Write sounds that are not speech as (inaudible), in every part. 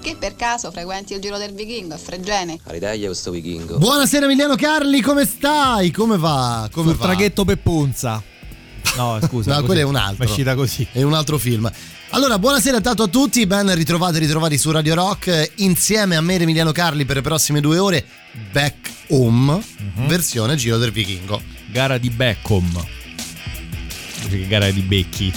Che per caso frequenti il giro del vichingo a Fregene? Aridaglia questo vichingo. Buonasera Emiliano Carli, come stai? Come va? Come Sul va? traghetto Peppunza. No, (laughs) scusa. No, quello è un altro. È uscita così. È un altro film. Allora, buonasera intanto a tutti, ben ritrovati e ritrovati su Radio Rock. Insieme a me Emiliano Carli per le prossime due ore, Back Home, Mhm. versione Giro del Vichingo. Gara di Beckham. Invece che Gara di Becchi.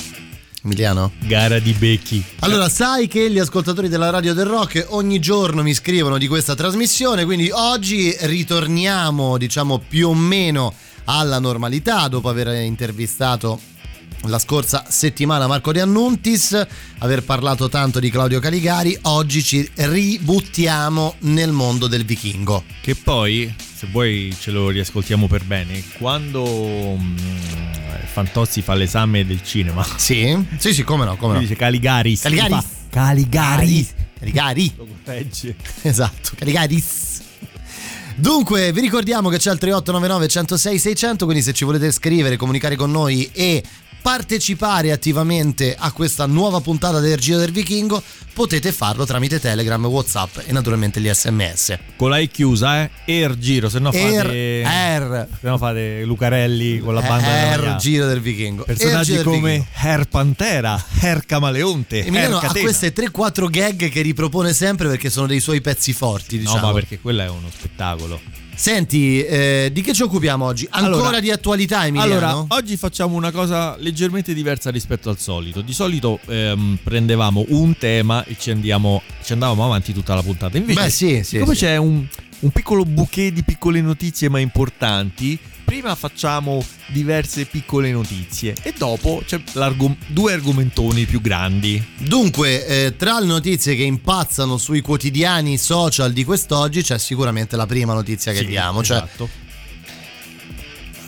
Emiliano? Gara di Becchi. Allora, sai che gli ascoltatori della Radio del Rock ogni giorno mi scrivono di questa trasmissione, quindi oggi ritorniamo, diciamo, più o meno alla normalità dopo aver intervistato la scorsa settimana Marco De Annuntis, aver parlato tanto di Claudio Caligari, oggi ci ributtiamo nel mondo del vichingo. Che poi, se vuoi ce lo riascoltiamo per bene, quando mm, Fantozzi fa l'esame del cinema, Sì? Sì, sì, come no, come no. dice Caligaris. Caligaris. Caligaris. Caligari. Lo corregge. (laughs) Esatto, Caricaris. Dunque, vi ricordiamo che c'è il 3899 106 600, quindi se ci volete scrivere, comunicare con noi e partecipare attivamente a questa nuova puntata del Giro del Vichingo, potete farlo tramite Telegram, Whatsapp e naturalmente gli sms. Con la I chiusa, eh? Er giro, se no fate... er, Se no fate Lucarelli con la banda della er Maria. Giro del Vichingo. Er Personaggi del come Vichingo. Her Pantera, Her Camaleonte, Emiliano Her ha queste 3-4 gag che ripropone sempre perché sono dei suoi pezzi forti, diciamo. No, ma perché quello è uno spettacolo. Senti, eh, di che ci occupiamo oggi? Ancora Allora- di attualità, Emiliano? Allora, oggi facciamo una cosa leggermente diversa rispetto al solito. Di solito ehm, prendevamo un tema e ci, andiamo, ci andavamo avanti tutta la puntata. Invece, Beh, sì, sì, siccome sì. c'è un, un piccolo bouquet di piccole notizie ma importanti, prima facciamo diverse piccole notizie e dopo c'è due argomentoni più grandi. Dunque, eh, tra le notizie che impazzano sui quotidiani social di quest'oggi c'è sicuramente la prima notizia che Sì, diamo. Cioè, esatto.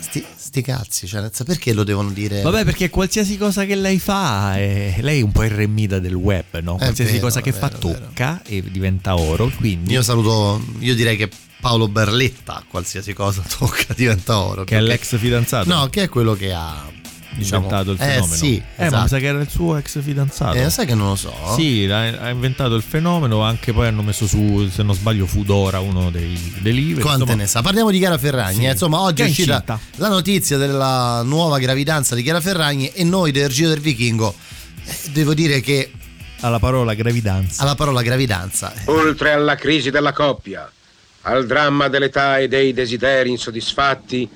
sti, sti cazzi, cioè, perché lo devono dire? Vabbè, perché qualsiasi cosa che lei fa, eh, lei è un po' il remida del web, no? Qualsiasi vero, cosa che fa vero, vero. tocca e diventa oro. Quindi, Io saluto, io direi che Paolo Berletta, qualsiasi cosa (laughs) tocca, diventa oro. che è l'ex fidanzato. No, che è quello che ha diciamo, inventato il eh, fenomeno. sì, eh, ma esatto. mi sa che era il suo ex fidanzato. Eh, sai che non lo so. Sì, ha, inventato il fenomeno, anche poi hanno messo su, se non sbaglio, Fudora, uno dei, dei libri. Quante insomma. ne sa? Parliamo di Chiara Ferragni. Sì. eh. Insomma, oggi Che è uscita incinta. la notizia della nuova gravidanza di Chiara Ferragni e noi del Giro del Vichingo eh, devo dire che Alla parola gravidanza. alla parola gravidanza eh, Oltre alla crisi della coppia, al dramma dell'età e dei desideri insoddisfatti,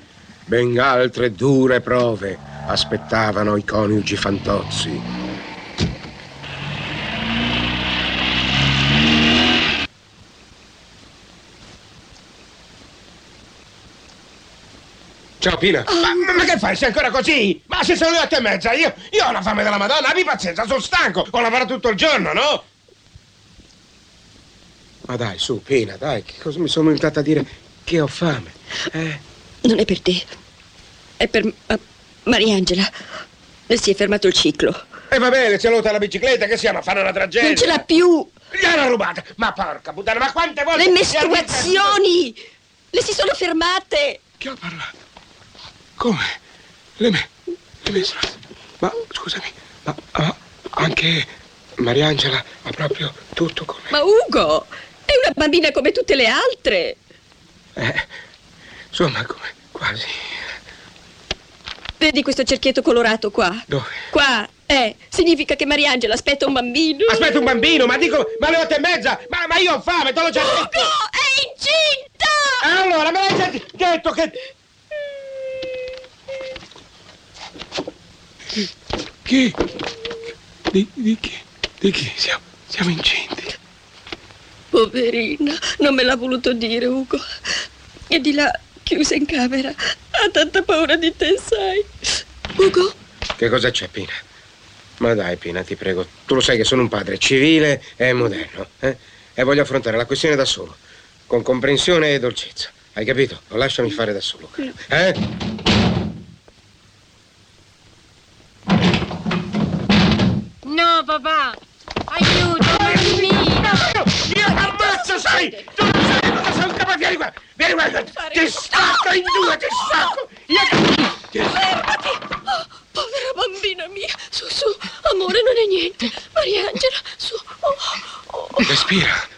ben altre dure prove aspettavano i coniugi Fantozzi. Ciao Pina. Ma, ma- ma che fai? Sei ancora così? Ma se sono le otto e mezza, io, io ho la fame della Madonna, abbi pazienza, sono stanco, ho lavorato tutto il giorno, no? Ma dai, su, Pina, dai, che cosa mi sono venuta a dire? Che ho fame. Eh? Non è per te, è per Ma- Mariangela. Le si è fermato il ciclo. E va bene, c'è l'auto alla bicicletta, che siamo a fare una tragedia? Non ce l'ha più! Gliel'ho rubata! Ma porca puttana, ma quante volte... Le mestruazioni! Le si sono fermate! Che ho parlato? Come? Le me... Le mestruazioni? Ma, scusami, ma, ma anche Mariangela ha proprio tutto come... Ma Ugo! È una bambina come tutte le altre! Eh, insomma, come... quasi... Vedi questo cerchietto colorato qua? Dove? Qua, eh, significa che Mariangela aspetta un bambino. Aspetta un bambino, ma dico... Ma alle otto e mezza! Ma, ma io ho fame, te l'ho già detto! Ugo, è incinta! Allora, me l'hai già detto che... Chi? Di, di chi? Di chi? Siamo, siamo incinti. Poverina, non me l'ha voluto dire, Ugo. E di là, chiusa in camera, ha tanta paura di te, sai. Ugo? Che cosa c'è, Pina? Ma dai, Pina, ti prego. Tu lo sai che sono un padre civile e moderno, eh? E voglio affrontare la questione da solo, con comprensione e dolcezza. Hai capito? Lo lasciami fare da solo, caro. Eh? No, papà! Aiuto, mammina! Sai! Tu non sai cosa sei un capafieri qua! Vieni qua! Ti stacco in due, ti stacco! Io ti... Fermati! Oh, povera bambina mia! Su, su, amore, non è niente. Mariangela, su. Oh, oh. Respira.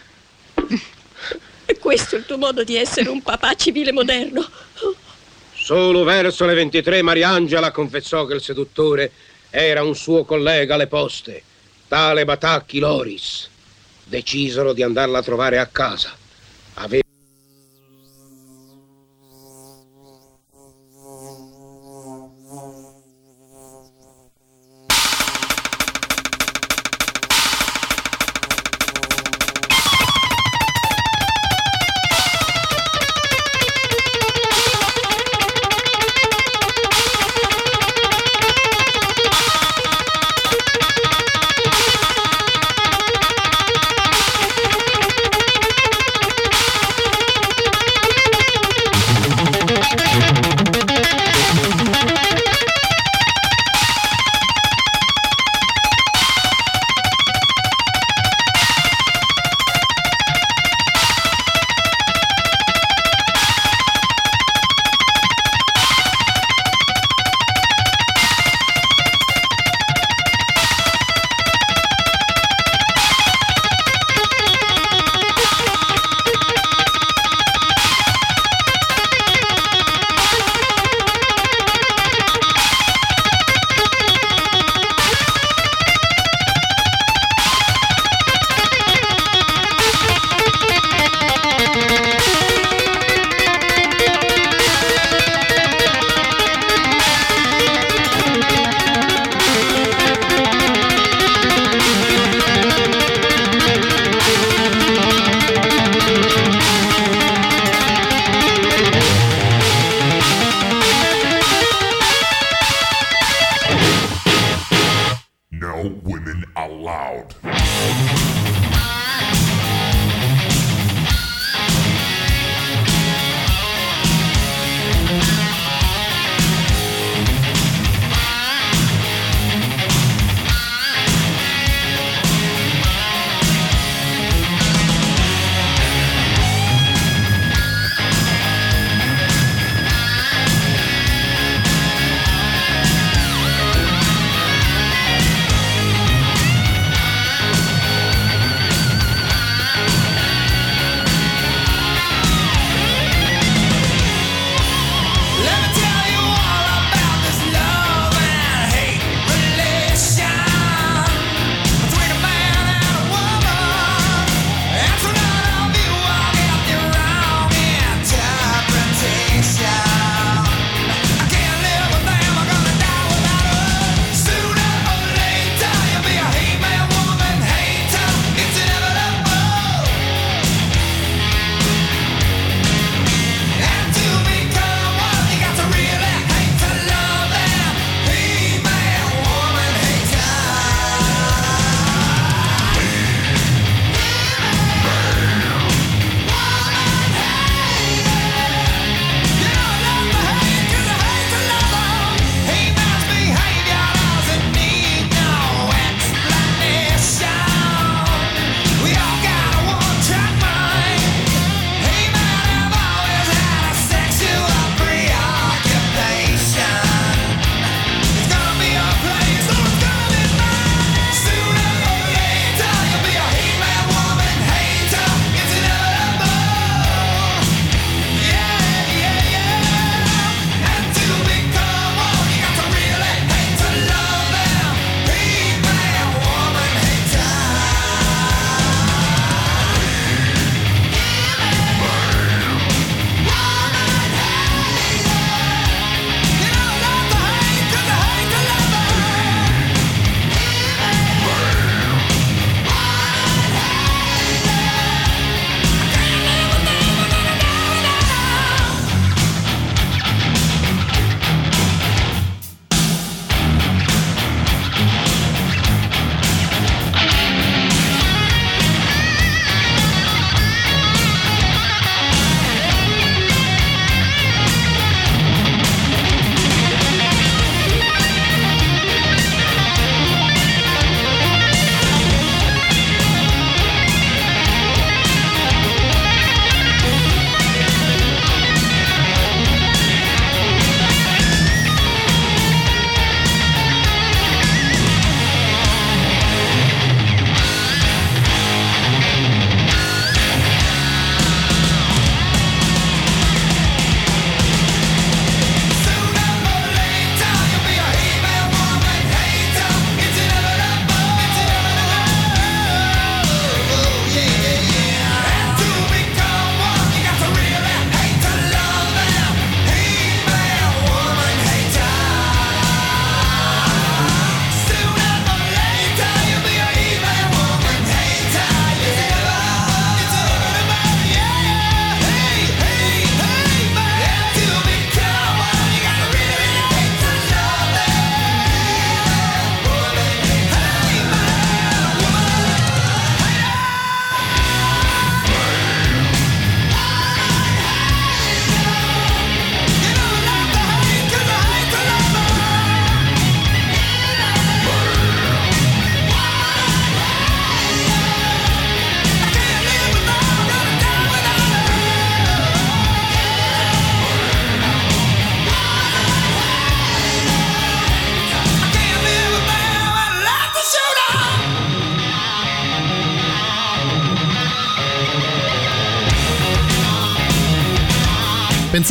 E questo è il tuo modo di essere un papà civile moderno? Solo verso le 23 Mariangela confessò che il seduttore era un suo collega alle poste, tale Batacchi Loris. Decisero di andarla a trovare a casa. Aveva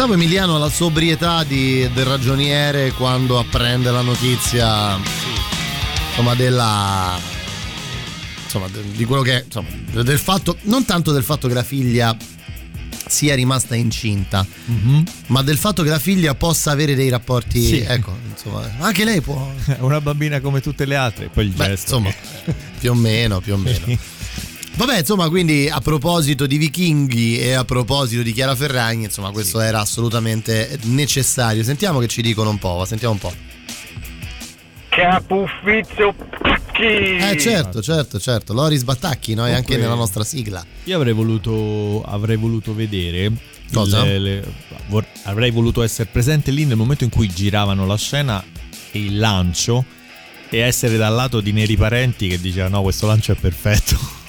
Pensavo Emiliano alla sobrietà di, del ragioniere quando apprende la notizia insomma della insomma di quello che insomma, del fatto non tanto del fatto che la figlia sia rimasta incinta mm-hmm. ma del fatto che la figlia possa avere dei rapporti Sì. ecco insomma anche lei può (laughs) una bambina come tutte le altre. Poi il Beh, gesto. insomma (laughs) più o meno più o meno (laughs) Vabbè, insomma, quindi a proposito di vichinghi e a proposito di Chiara Ferragni, insomma, questo era assolutamente necessario. Sentiamo che ci dicono un po', sentiamo un po'. Capuffizio Picchi! Eh certo, certo, certo, Loris Battacchi, no? E anche nella nostra sigla. Io avrei voluto, avrei voluto vedere. Cosa? le- le- vor- avrei voluto essere presente lì nel momento in cui giravano la scena e il lancio e essere dal lato di Neri Parenti che diceva no questo lancio è perfetto (laughs)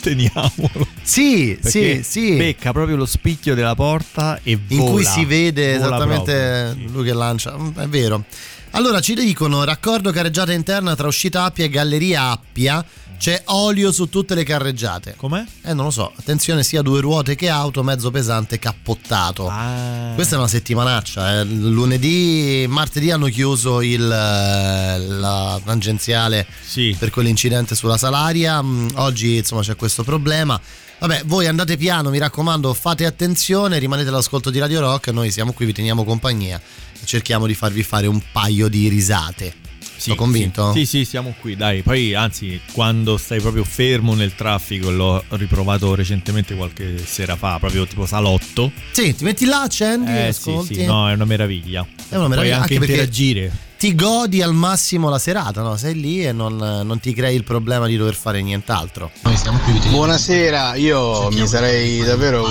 teniamolo Sì, sì, sì. becca proprio lo spicchio della porta e in vola, cui si vede vola esattamente proprio. lui che lancia. Mm, È vero. Allora ci dicono raccordo carreggiata interna tra uscita Appia e galleria Appia. C'è olio su tutte le carreggiate. Com'è? Eh, non lo so. Attenzione, sia due ruote che auto, mezzo pesante cappottato. Ah. Questa è una settimanaccia. eh. Lunedì, martedì hanno chiuso il, eh, la tangenziale Sì. per quell'incidente sulla Salaria. Mm, Oggi insomma c'è questo problema. Vabbè, voi andate piano, mi raccomando, fate attenzione, rimanete all'ascolto di Radio Rock, noi siamo qui, vi teniamo compagnia e cerchiamo di farvi fare un paio di risate. Sì, Sono convinto? Sì, sì, siamo qui, dai. Poi, anzi, quando stai proprio fermo nel traffico, l'ho riprovato recentemente qualche sera fa, proprio tipo salotto. Sì, ti metti là, accendi, Eh sì, ascolti. sì, no, è una meraviglia. È una meraviglia, Puoi anche, anche perché- interagire. Ti godi al massimo la serata, no? Sei lì e non, non ti crei il problema di dover fare nient'altro. Noi siamo qui, Buonasera, io mi sarei davvero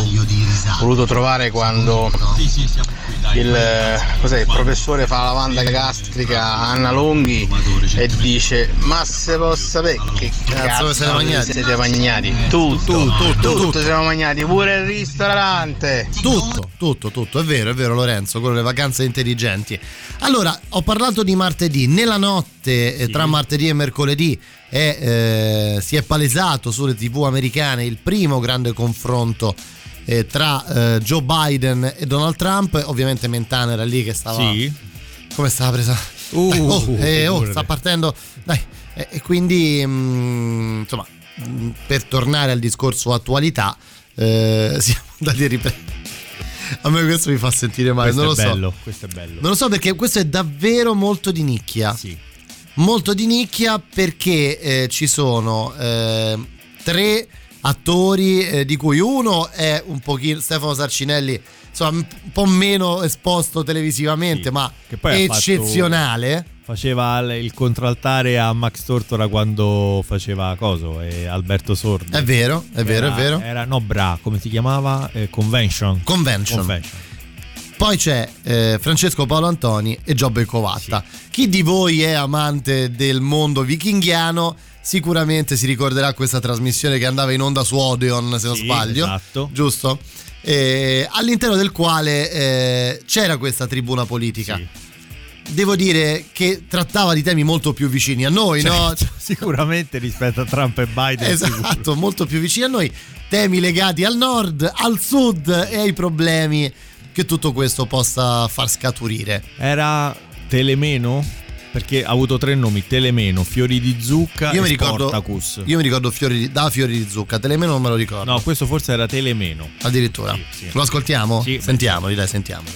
voluto trovare quando il, eh, cos'è, il professore fa la lavanda gastrica a Anna Longhi e dice ma se posso sapere che Cazzo, siete mangiati?" siete mangiati tutto, Tutto, tutto, tutto. siamo mangiati pure il ristorante Tutto, tutto, tutto, è vero, è vero Lorenzo, quello le vacanze intelligenti. Allora, ho parlato di martedì, nella notte eh, tra martedì e mercoledì è, eh, si è palesato sulle tv americane il primo grande confronto eh, tra eh, Joe Biden e Donald Trump, ovviamente Mentana era lì che stava... Sì. Come stava presa? Uh, Dai, oh, eh, oh, pure. sta partendo. Dai, e, quindi mm, insomma, mm, per tornare al discorso attualità, eh, (laughs) siamo andati a riprendere. A me questo mi fa sentire male, Questo non lo è so. bello, questo è bello. Non lo so perché questo è davvero molto di nicchia. Sì. Molto di nicchia perché eh, ci sono eh, tre attori eh, di cui uno è un pochino Stefano Sarcinelli, insomma un po' meno esposto televisivamente, Sì, ma ha fatto- eccezionale. Faceva il contraltare a Max Tortora quando faceva coso, e Alberto Sordi. È vero, è vero, Era- è vero. Era no, bra, come si chiamava? Eh, convention. Convention. Convention. Poi c'è eh, Francesco Paolo Antoni e Giobbe Covatta. Chi di voi è amante del mondo vichinghiano sicuramente si ricorderà questa trasmissione che andava in onda su Odeon, se non Sì, sbaglio. esatto. Giusto? Eh, all'interno del quale eh, c'era questa tribuna politica. Sì. Devo dire che trattava di temi molto più vicini a noi, no? Certo, (laughs) sicuramente rispetto a Trump e Biden. sicuro. Esatto, molto più vicini a noi. Temi legati al nord, al sud e ai problemi che tutto questo possa far scaturire. Era Telemeno? Perché ha avuto tre nomi: Telemeno, Fiori di Zucca Io e mi ricordo, Sportacus. io mi ricordo fiori di, da fiori di zucca, Telemeno non me lo ricordo. No, questo forse era Telemeno. Addirittura. Sì, sì. Lo ascoltiamo? Sì. Sentiamoli, dai, sentiamoli.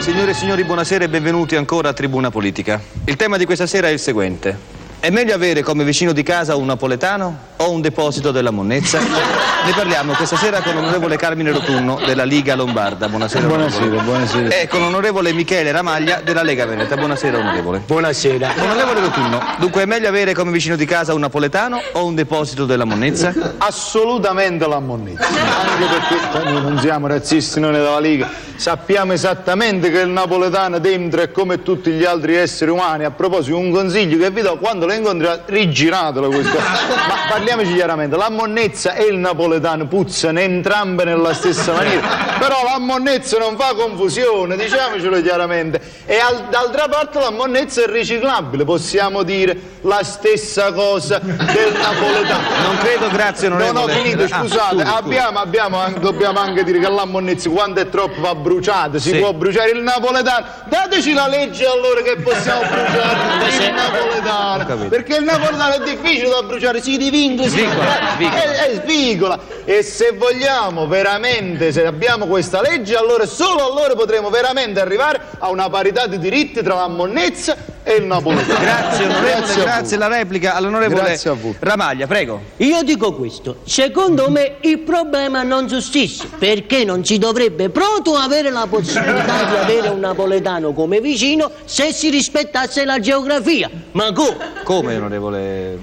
Signore e signori, buonasera e benvenuti ancora a Tribuna Politica. Il tema di questa sera è il seguente. È meglio avere come vicino di casa un napoletano o un deposito della monnezza? Ne parliamo questa sera con l'onorevole Carmine Rotunno della Liga Lombarda. Buonasera. Buonasera, onorevole. buonasera. E con l'onorevole Michele Ramaglia della Lega Veneta. Buonasera onorevole. buonasera Onorevole Rotunno, dunque è meglio avere come vicino di casa un napoletano o un deposito della monnezza? assolutamente la monnezza anche perché noi non siamo razzisti noi della Liga sappiamo esattamente che il napoletano dentro è come tutti gli altri esseri umani a proposito un consiglio che vi do quando lo incontrate rigiratelo questo ma parliamoci chiaramente, la monnezza e il napoletano puzzano entrambe nella stessa maniera, però la monnezza non fa confusione, diciamocelo chiaramente, e al, d'altra parte la monnezza è riciclabile, possiamo dire la stessa cosa del napoletano. Non credo, grazie, Non onorevole. ho finito, Ah, scusate, scusi. abbiamo, abbiamo, dobbiamo anche dire che la monnezza quando è troppo va bruciata, si Sì. può bruciare il napoletano, dateci la legge allora che possiamo bruciare il napoletano, perché il napoletano è difficile da bruciare, si divincola, si Svicola, svicola. è, è svicola. E se vogliamo veramente, se abbiamo questa legge, allora solo allora potremo veramente arrivare a una parità di diritti tra la monnezza e il napoletano. Grazie, onorevole, Grazie grazie. La replica all'onorevole Grazie a voi. Ramaglia, prego. Io dico questo, secondo me il problema non sussiste, perché non si dovrebbe proprio avere la possibilità di avere un napoletano come vicino se si rispettasse la geografia. Ma come? Come, onorevole?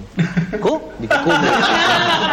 Co- dico come?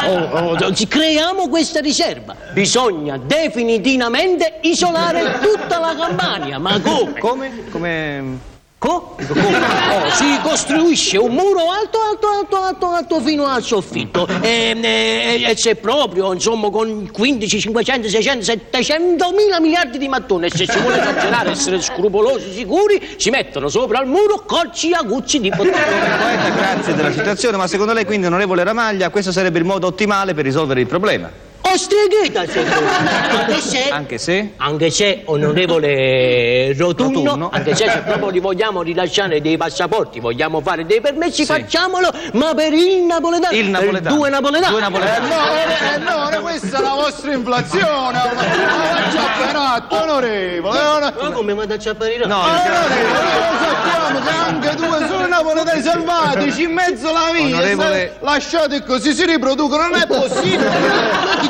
Oh, oh, ci creiamo questa riserva. Bisogna definitivamente isolare tutta la Campania. Ma come? Come? Come? Co? Oh, si costruisce un muro alto, alto, alto, alto, alto fino al soffitto. E, e- e se proprio, insomma, con 15, 500, 600, 700 mila miliardi di mattoni, e se si vuole esagerare, essere scrupolosi, sicuri, si mettono sopra il muro cocci aguzzi di potere. Poeta, grazie della citazione, ma secondo lei quindi, onorevole Ramaglia, questo sarebbe il modo ottimale per risolvere il problema? Secondo Anche se, Anche se? anche se, onorevole Rotunno, Rotunno. anche se, se proprio li vogliamo rilasciare dei passaporti, vogliamo fare dei permessi, facciamolo, ma per il napoletano. Il per napoletano. due napoletani. Due napoletani. Eh no, eh no, eh, questa è la vostra inflazione, (laughs) ma faccia per atto, onorevole. eh, Ma come vado a ciapparire? No, Onorevole, lo sappiamo che anche due sono napoletani selvatici in mezzo alla via. Onorevole- lasciate così si riproducono, non è possibile. (laughs)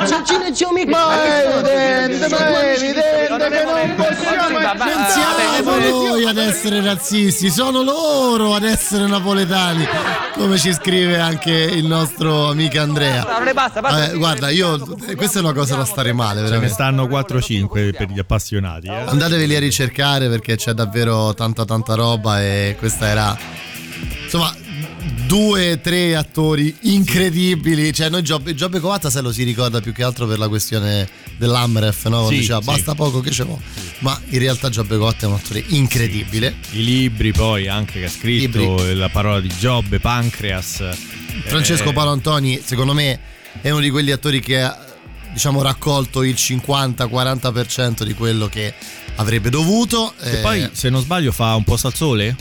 Leggiamo mica? Ma è evidente, ma è evidente che non possiamo Non siamo noi ad essere razzisti, sono loro ad essere napoletani, come ci scrive anche il nostro amico Andrea. basta, Vabbè, guarda, io questa è una cosa da stare male, Ce ne stanno 4-5 per gli appassionati. Eh. Andateveli a ricercare perché c'è davvero tanta tanta roba e questa era insomma due tre attori incredibili cioè noi Giobbe, Giobbe Covatta se lo si ricorda più che altro per la questione dell'Amref no? Quando Sì, diceva sì. basta poco che ce l'ho ma in realtà Giobbe Covatta è un attore incredibile I libri poi anche che ha scritto, Libri. la parola di Giobbe, Pancreas. Francesco eh, Paolo Antoni secondo me è uno di quegli attori che ha diciamo raccolto il 50-40% di quello che avrebbe dovuto Che eh, poi, se non sbaglio, fa un posto al sole?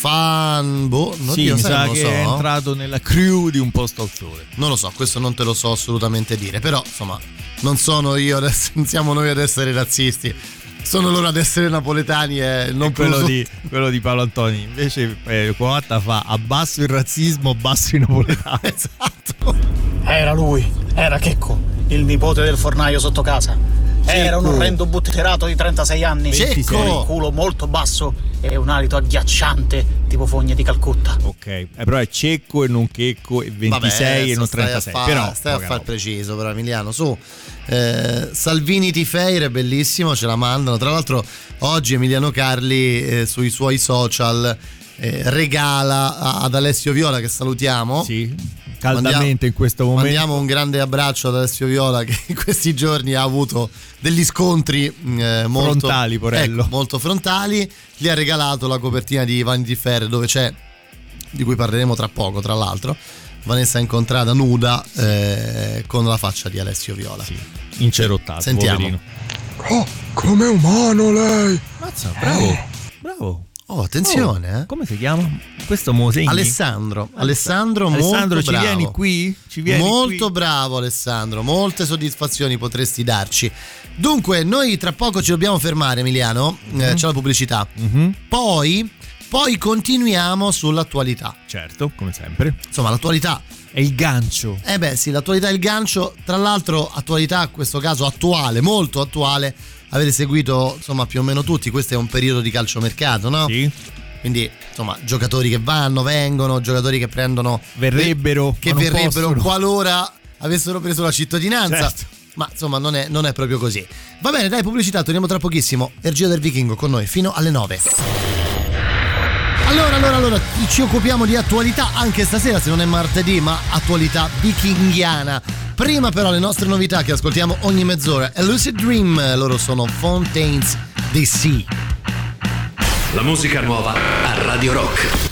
Fan boh, non sì, io, mi sa non lo che so. è entrato nella crew di un posto al sole. Non lo so, questo non te lo so assolutamente dire, però insomma, non sono io adesso, (laughs) non siamo noi ad essere razzisti. Sono loro ad essere napoletani e non quello plus- di, quello di Paolo Antoni. Invece eh, Coatta fa abbasso il razzismo, abbasso i napoletani. (laughs) esatto. Era lui, era Checco, il nipote del fornaio sotto casa. Era un orrendo butterato di 36 anni. Cecco. Con il culo molto basso e un alito agghiacciante, tipo fogne di Calcutta. Ok, eh, però è cecco e non checco e 26 Vabbè, e non adesso stai a 36. fa- però stai a far roba. preciso, però Emiliano, su. Eh, Salvini Tifeire, bellissimo, ce la mandano. Tra l'altro, oggi Emiliano Carli eh, sui suoi social eh, regala ad Alessio Viola, che salutiamo. Sì, caldamente in questo momento. Mandiamo un grande abbraccio ad Alessio Viola che in questi giorni ha avuto degli scontri eh, molto Frontali, porello. ecco, molto frontali. Gli ha regalato la copertina di Vanity Fair dove c'è, di cui parleremo tra poco, tra l'altro. Vanessa incontrata nuda eh, con la faccia di Alessio Viola. Incerottato, Sentiamo. poverino. Oh, come umano lei! Mazza, bravo, bravo. Oh, attenzione, Oh, eh. Come si chiama? Questo mo segni? Alessandro, Alessandro, Alessandro, molto ci bravo. vieni qui? Ci vieni molto qui? bravo Alessandro, molte soddisfazioni potresti darci. Dunque, noi tra poco ci dobbiamo fermare Emiliano, Mhm. eh, c'è la pubblicità. Poi, poi continuiamo sull'attualità. Certo, come sempre. Insomma, l'attualità È il gancio. Eh beh sì, l'attualità è il gancio, tra l'altro attualità, in questo caso attuale, molto attuale, avete seguito insomma più o meno tutti, questo è un periodo di calciomercato, no? Sì. Quindi insomma giocatori che vanno, vengono, giocatori che prendono... Verrebbero, Che verrebbero possono. qualora avessero preso la cittadinanza. Certo. Ma insomma non è, non è proprio così. Va bene, dai, pubblicità, torniamo tra pochissimo. Ergio del Vichingo con noi fino alle 9. Allora, allora, allora, ci occupiamo di attualità anche stasera, se non è martedì, ma attualità vichingiana. Prima però le nostre novità che ascoltiamo ogni mezz'ora. A Lucid Dream, loro sono Fontaines DC. La musica nuova a Radio Rock.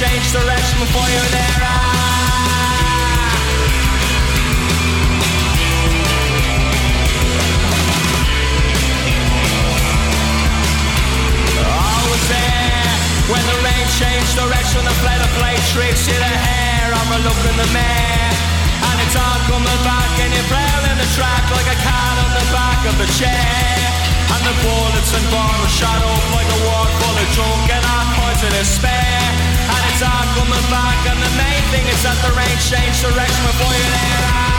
The changed direction before you're there. I was there when the rain changed direction and fled a play tricks in the hair. I'm a look in the mare. And it's all coming back and you're prowling the track like a cat on the back of a chair. And the bullets and bottles shot up like a war full of drunk and all kinds of despair. It's all coming back and the main thing is that the rain changed direction before you're there. Ah,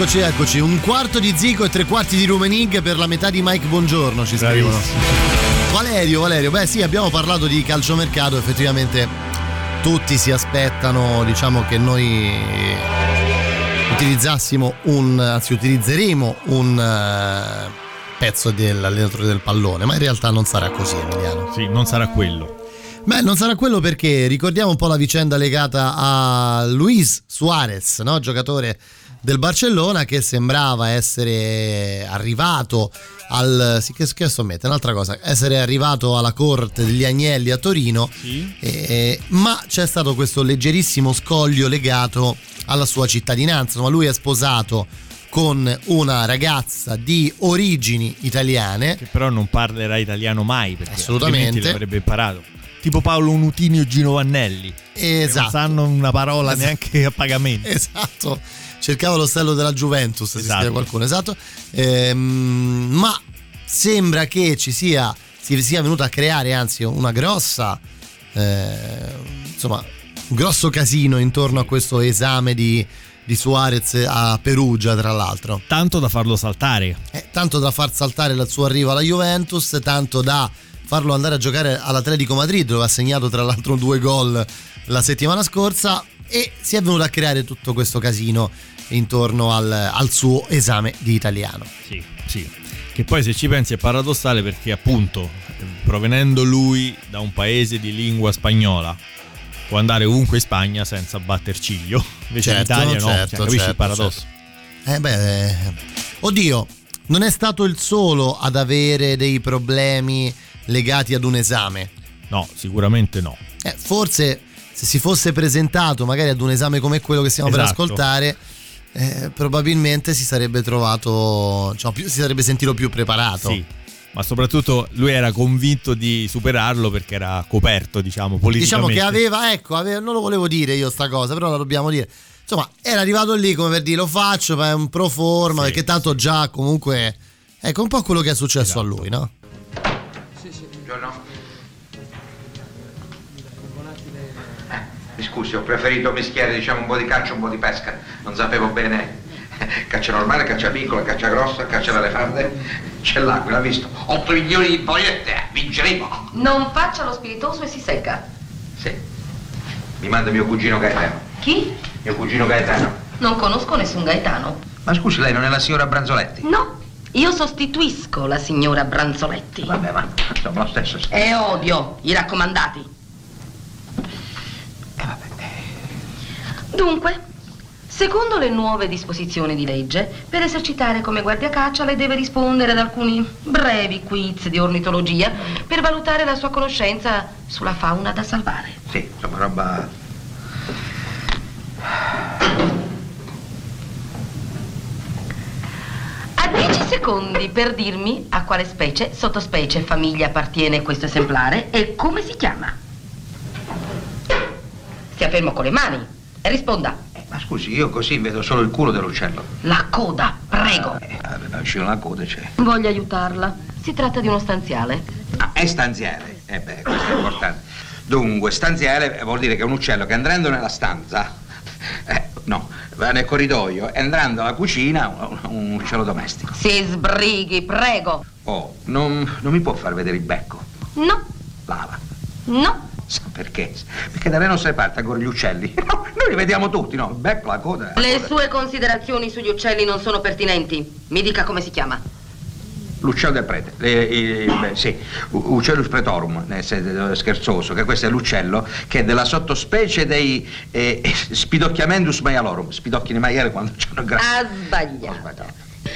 Eccoci, eccoci. Un quarto di Zico e tre quarti di Rumenig per la metà di Mike Buongiorno ci scrivono. Valerio, Valerio, beh sì, abbiamo parlato di calciomercato, effettivamente tutti si aspettano, diciamo che noi utilizzassimo un, anzi utilizzeremo un eh, pezzo dell'allenatore del pallone, ma in realtà non sarà così Emiliano. Sì, non sarà quello. Beh, non sarà quello perché ricordiamo un po' la vicenda legata a Luis Suarez, no? giocatore del Barcellona che sembrava essere arrivato al sì, che, che sto mettendo un'altra cosa essere arrivato alla corte degli agnelli a Torino eh, ma c'è stato questo leggerissimo scoglio legato alla sua cittadinanza insomma lui è sposato con una ragazza di origini italiane Che però non parlerà italiano mai perché Assolutamente. l'avrebbe imparato. Tipo Paolo Nutinio Ginovannelli. che Esatto. Non sanno una parola Esatto. neanche a pagamento. Esatto, cercava lo stello della Juventus, si Esatto. scrive qualcuno, esatto. Ehm, ma sembra che ci sia, si sia venuta a creare anzi una grossa, eh, insomma, un grosso casino intorno a questo esame di, di Suarez a Perugia, tra l'altro. Tanto da farlo saltare. Eh, tanto da far saltare il suo arrivo alla Juventus, tanto da farlo andare a giocare all'Atletico Madrid, dove ha segnato tra l'altro due gol la settimana scorsa e si è venuto a creare tutto questo casino intorno al, al suo esame di italiano. Sì, sì. Che poi se ci pensi è paradossale perché appunto provenendo lui da un paese di lingua spagnola può andare ovunque in Spagna senza batter ciglio. Invece Certo, in Italia no, certo, Cioè, capisci il certo, paradosso? Eh beh, eh, oddio, non è stato il solo ad avere dei problemi legati ad un esame. No, sicuramente no. Eh, forse se si fosse presentato magari ad un esame come quello che stiamo per Esatto. ascoltare, eh, probabilmente si sarebbe trovato, cioè, più- si sarebbe sentito più preparato. Sì. Ma soprattutto lui era convinto di superarlo perché era coperto, diciamo, Diciamo politicamente. che aveva, ecco, aveva- non lo volevo dire io sta cosa, però la dobbiamo dire. Insomma, era arrivato lì come per dire lo faccio, ma è un pro forma, perché tanto già comunque... Ecco un po' quello che è successo a lui, no? Buongiorno. Mi scusi, ho preferito mischiare diciamo un po' di caccia e un po' di pesca. Non sapevo bene. Caccia normale, caccia piccola, caccia grossa, caccia dalle farde. C'è l'aquila, visto? 8 milioni di bollette, eh, vinceremo. Non faccia lo spiritoso e si secca. Sì. Mi manda mio cugino Gaetano. Chi? Mio cugino Gaetano. Non conosco nessun Gaetano. Ma scusi, lei non è la signora Branzoletti? No, io sostituisco la signora Branzoletti. Vabbè, ma insomma lo stesso. E odio i raccomandati. Dunque, secondo le nuove disposizioni di legge, per esercitare come guardiacaccia lei deve rispondere ad alcuni brevi quiz di ornitologia per valutare la sua conoscenza sulla fauna da salvare. Sì, insomma, roba. Ha 10 secondi per dirmi a quale specie, sottospecie, famiglia appartiene questo esemplare e come si chiama. Stia fermo con le mani risponda. Ma scusi, io così vedo solo il culo dell'uccello. La coda, prego. Aveva vicino la coda, c'è. Voglio aiutarla. Si tratta di uno stanziale. Ah, è stanziale. Eh beh, questo è importante. Dunque, stanziale vuol dire che è un uccello che entrando nella stanza, eh, no, va nel corridoio, entrando alla cucina, un, un uccello domestico. Si sbrighi, prego. Oh, non, non mi può far vedere il becco. No, Lava. no. Sa perché? Perché dalle nostre parti ancora gli uccelli. (laughs) No, noi li vediamo tutti, no? Il becco, la coda. la Le coda. sue considerazioni sugli uccelli non sono pertinenti. Mi dica come si chiama. L'uccello del prete, eh, eh, beh, sì, U- Uccellus pretorum, senso scherzoso, che questo è l'uccello che è della sottospecie dei eh, (laughs) Spidocchiamendus maialorum, spidocchi di maiale quando c'hanno grassi. Ha sbagliato.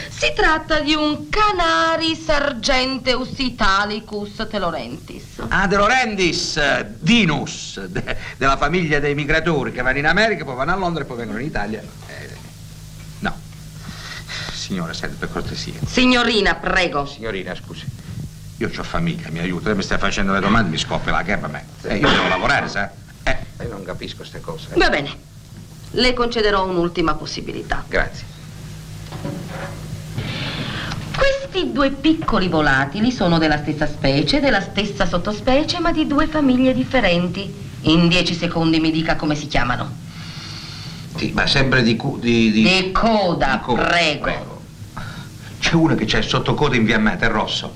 Si tratta di un Canaris argenteus italicus telorentis. Ah, De Laurentiis, Dinus, de- della famiglia dei migratori che vanno in America, poi vanno a Londra e poi vengono in Italia. Eh, no. Signora, senti, per cortesia. Signorina, prego. Signorina, scusi. Io ho famiglia, mi aiuta. Lei mi sta facendo le domande, mi scoppia la gamba a me. Eh, io devo lavorare, sa? Eh, io non capisco queste cose. Va bene. Le concederò un'ultima possibilità. Grazie. Questi due piccoli volatili sono della stessa specie, della stessa sottospecie, ma di due famiglie differenti. In dieci secondi mi dica come si chiamano. Sì, ma sempre di... cu- di, di... Di coda, di coda, prego. C'è uno che c'è il sottocoda infiammato, è rosso.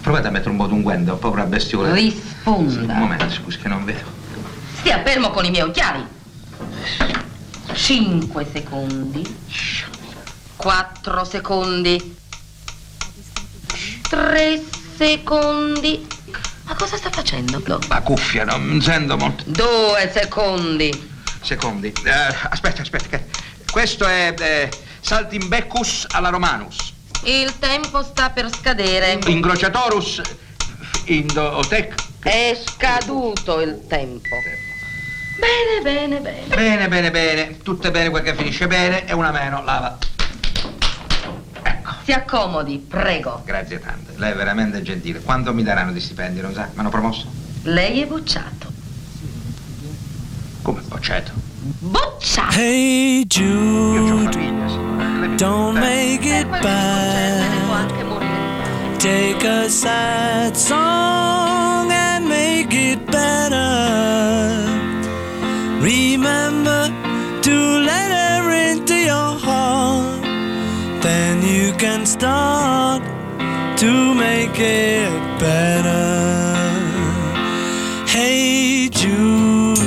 Provate a mettere un po' d'unguento, povera bestiola. Risponda. Un momento, scusi, che non vedo. Stia fermo con i miei occhiali. Cinque secondi. Quattro secondi. Tre secondi. Ma cosa sta facendo? La cuffia, non sento molto. Due secondi. Secondi. Eh, aspetta, aspetta. Questo è eh, Saltimbecus alla Romanus. Il tempo sta per scadere. Incrociatorus Indotec. È scaduto il tempo. Bene, bene, bene. Bene, bene, bene. Tutto bene quel che finisce bene e una meno lava. Si accomodi, prego. Grazie tante. Lei è veramente gentile. Quanto mi daranno di stipendio, lo sa? Mi hanno promosso? Lei è bocciato. Come bocciato? Bocciato! Hey Jude, don't make it bad. Take a sad song and make it better. Remember to let her into your heart. then you can start to make it better. Hey Jude,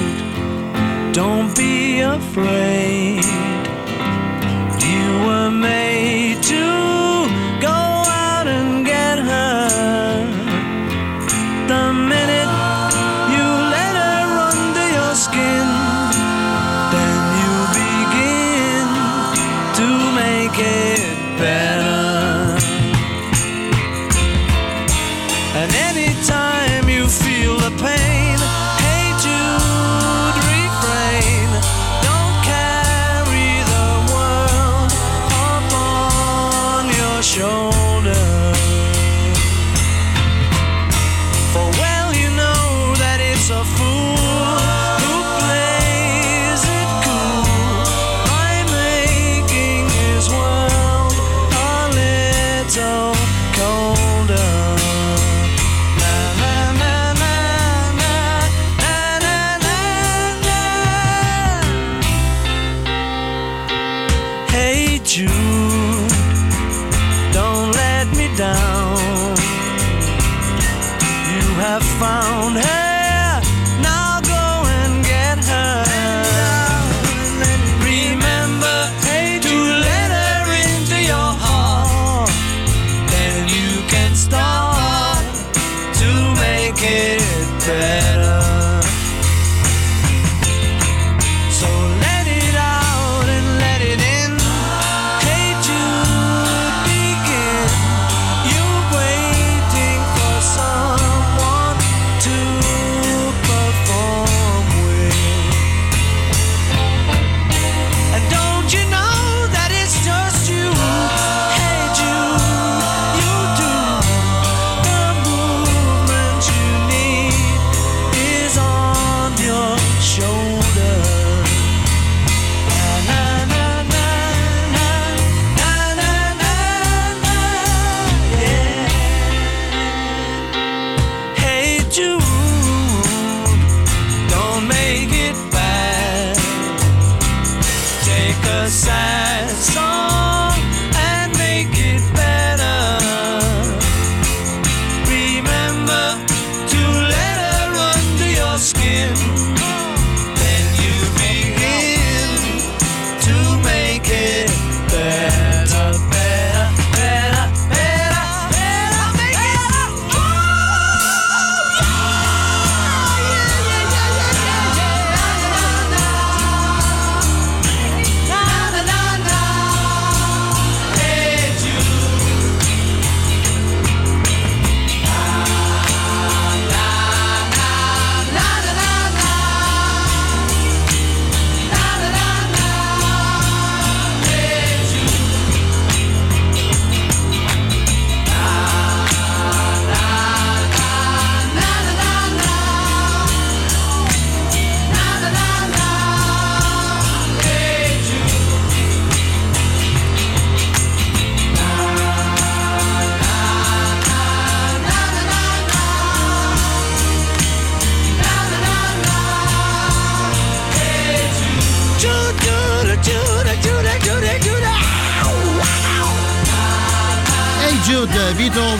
don't be afraid.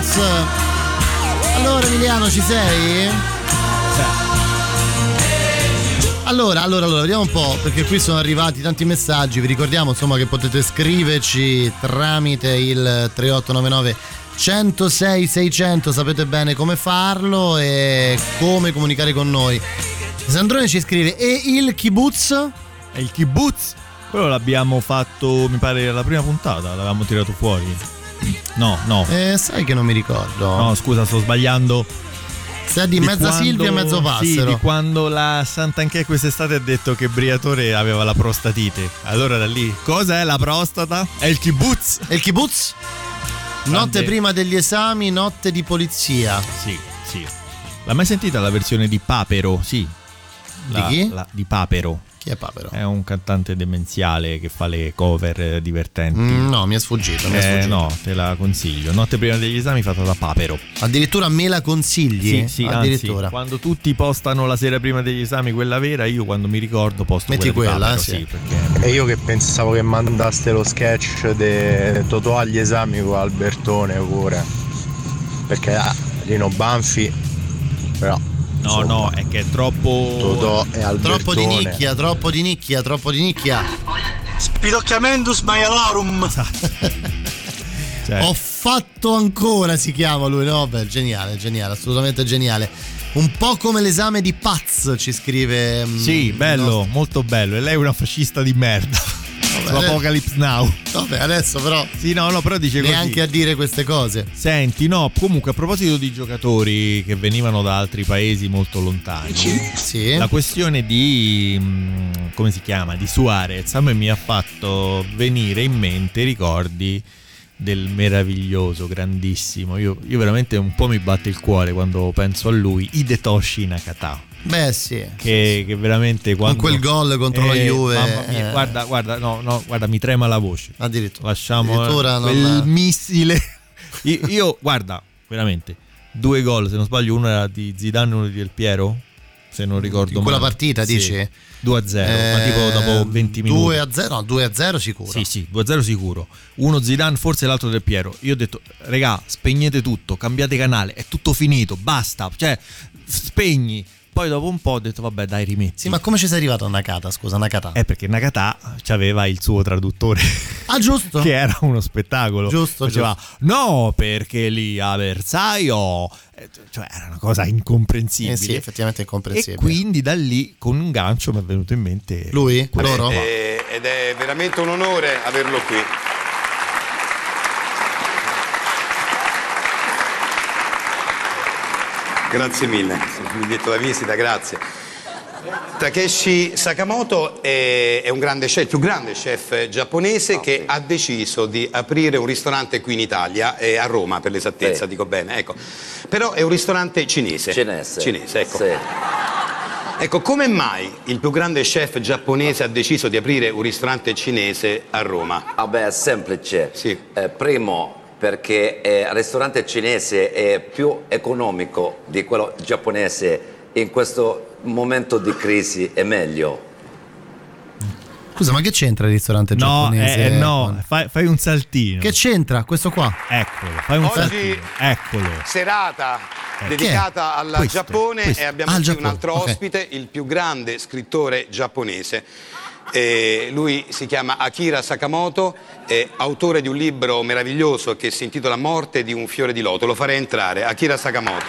Beatles. Allora Emiliano ci sei? Allora, allora, allora, vediamo un po', perché qui sono arrivati tanti messaggi, vi ricordiamo insomma che potete scriverci tramite il 3899 106 600, sapete bene come farlo e come comunicare con noi. Sandrone ci scrive, e il kibbutz? E il kibbutz? Quello l'abbiamo fatto, mi pare, alla prima puntata, l'avevamo tirato fuori. No, no. Eh, sai che non mi ricordo. No, scusa, sto sbagliando. Sa di mezza quando- Silvia e mezzo Sì, Passero. di quando la Sant'Anché quest'estate ha detto che Briatore aveva la prostatite. Allora da lì, cosa è la prostata? È il kibbutz. È il kibbutz? Notte prima degli esami, notte di polizia. Sì, sì. L'hai mai sentita la versione di Papero? Sì. La- Di chi? la- di Papero. Chi è Papero? È un cantante demenziale che fa le cover divertenti. Mm, no, mi è sfuggito, mi è Eh, sfuggito. no, te la consiglio. Notte prima degli esami fatta da Papero. Addirittura me la consigli? Sì, sì, anzi, Addirittura. quando tutti postano la sera prima degli esami quella vera, io quando mi ricordo posto Metti quella, quella, Papero, sì. perché E io che pensavo che mandaste lo sketch di Totò agli esami con Albertone pure. Perché ah, Rino Banfi, però No, no, è che è troppo. Totò e Troppo di Albertone. nicchia, troppo di nicchia, troppo di nicchia. Spidocchiamentus maialarum. (laughs) Cioè, Ho fatto ancora, si chiama lui, no? Beh, geniale, geniale, assolutamente geniale. Un po' come l'esame di Paz, ci scrive. mm, Sì, bello, nostro- molto bello. E lei è una fascista di merda. Apocalypse Now. Vabbè, adesso però. Sì, no, no, però dice così. Neanche a dire queste cose. Senti, no, comunque a proposito di giocatori che venivano da altri paesi molto lontani, Sì. la questione di mm, come si chiama? Di Suarez a me mi ha fatto venire in mente i ricordi del meraviglioso, grandissimo. Io, io veramente un po' mi batte il cuore quando penso a lui, Hidetoshi Nakata. Beh, sì. Che, che veramente quando quel gol contro la Eh, Juve, mamma mia, eh. guarda, guarda, no, no, guarda, mi trema la voce. Addirittura. Lasciamo Addirittura eh, non- quel missile. (laughs) Io, io, guarda, veramente, due gol, se non sbaglio, uno era di Zidane e uno di Del Piero, se non ricordo In quella male. partita, Sì, dici? 2 a 0, ma tipo dopo 20 minuti. 2 a 0, no, 2 a 0 sicuro. Sì, sì, 2-0 sicuro. Uno Zidane, forse l'altro Del Piero. Io ho detto, regà, spegnete tutto, cambiate canale, è tutto finito, basta. Cioè, spegni. Poi dopo un po' ho detto, vabbè, dai, rimetti. Sì, ma come ci sei arrivato a Nakata? Scusa, Nakata. È perché Nakata aveva il suo traduttore. Ah, giusto. (laughs) che era uno spettacolo. Giusto, Faceva, no, perché lì a Versailles. eh, Cioè, era una cosa incomprensibile. Eh sì, effettivamente incomprensibile. E quindi da lì, con un gancio, mi è venuto in mente. Lui? questo Loro? Eh, ed è veramente un onore averlo qui. Grazie mille, il biglietto da visita, grazie. Takeshi Sakamoto è, è un grande chef, il più grande chef giapponese che ha deciso di aprire un ristorante qui in Italia, eh, a Roma per l'esattezza, Sì. dico bene, ecco. Però è un ristorante cinese. Cinese. Cinese, ecco. Sì. Ecco, come mai il più grande chef giapponese ha deciso di aprire un ristorante cinese a Roma? Vabbè, è semplice. Eh, primo, perché eh, il ristorante cinese è più economico di quello giapponese in questo momento di crisi, è meglio. Scusa, ma che c'entra il ristorante No, giapponese? eh, eh, no, fai, fai un saltino. Che c'entra? Questo qua. Eccolo, fai un Oggi- saltino. Eccolo. Serata Eh. dedicata al Questo, Giappone questo. e abbiamo Ah, qui un altro ok. ospite, il più grande scrittore giapponese. Eh, lui si chiama Akira Sakamoto, è autore di un libro meraviglioso che si intitola Morte di un fiore di loto. Lo farei entrare. Akira Sakamoto.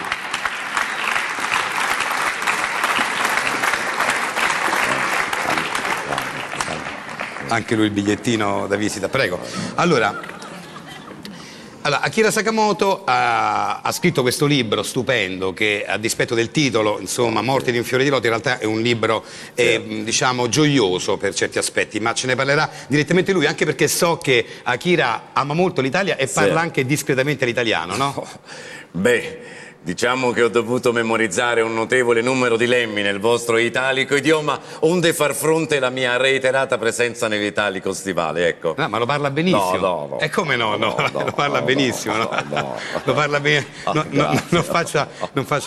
Anche lui il bigliettino da visita, prego. Allora, allora, Akira Sakamoto ha, ha scritto questo libro stupendo che a dispetto del titolo, insomma, Morte di un fiore di loto, in realtà è un libro, eh, diciamo, gioioso per certi aspetti, ma ce ne parlerà direttamente lui, anche perché so che Akira ama molto l'Italia e parla anche discretamente l'italiano, no? (laughs) Beh, diciamo che ho dovuto memorizzare un notevole numero di lemmi nel vostro italico idioma, onde far fronte alla mia reiterata presenza nell'italico stivale, ecco. No, ma lo parla benissimo. No, no, no. E come no? no, (laughs) lo parla benissimo, no? (laughs) Lo parla bene. Ah, no, no, non, faccia,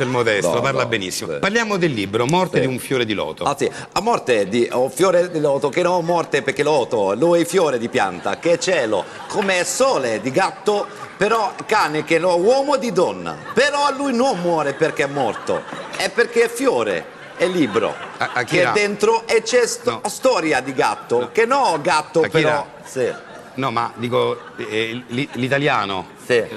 il modesto, No, lo parla no, benissimo. Parliamo del libro, Morte Sì. di un fiore di loto. Ah, sì. A morte di oh, fiore di loto, che non morte perché loto, lui è fiore di pianta, che è cielo, come sole di gatto, però cane che no, uomo di donna. Però lui non muore perché è morto, è perché è fiore, è libro. che Akira. dentro e c'è sto- storia di gatto, che no gatto Akira. però. Sì. No, ma dico, eh, l- l'italiano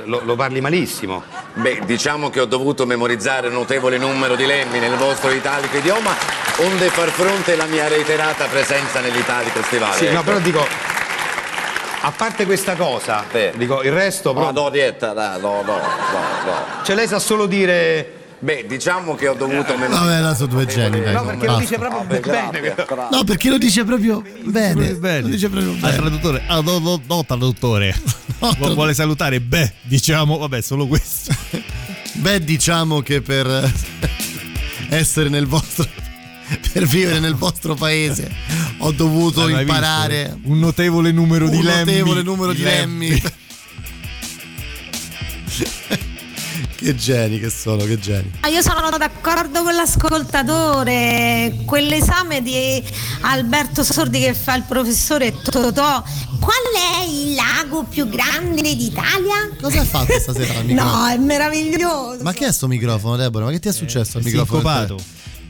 lo, lo parli malissimo. Beh, diciamo che ho dovuto memorizzare un notevole numero di lemmi nel vostro italico idioma, onde far fronte alla mia reiterata presenza nell'italico stivale. Sì, no, ecco. però dico, a parte questa cosa, dico, il resto No, proprio... no, Rietta, no, no, no, no. Cioè lei sa solo dire... Beh, diciamo che ho dovuto Vabbè, là sono due geni, dai. No, perché lo dice proprio bene. No, perché lo dice proprio bene. Lo dice proprio Al bene. traduttore, ah, no, no, no, traduttore. Vu- Vuole salutare? Beh, diciamo, vabbè, solo questo. Beh, diciamo che per eh, (laughs) essere nel vostro (laughs) per vivere nel vostro paese ho dovuto imparare visto? un notevole numero di un lemmi. notevole numero di lemmi. che (laughs) Che geni che sono, che geni. Ah, Io sono d'accordo con l'ascoltatore. Quell'esame di Alberto Sordi che fa il professore Totò. Qual è il lago più grande d'Italia? Cosa hai fatto stasera al? (laughs) No, è meraviglioso. Ma che è sto microfono, Deborah? Ma che ti è successo al è microfono? sincopato.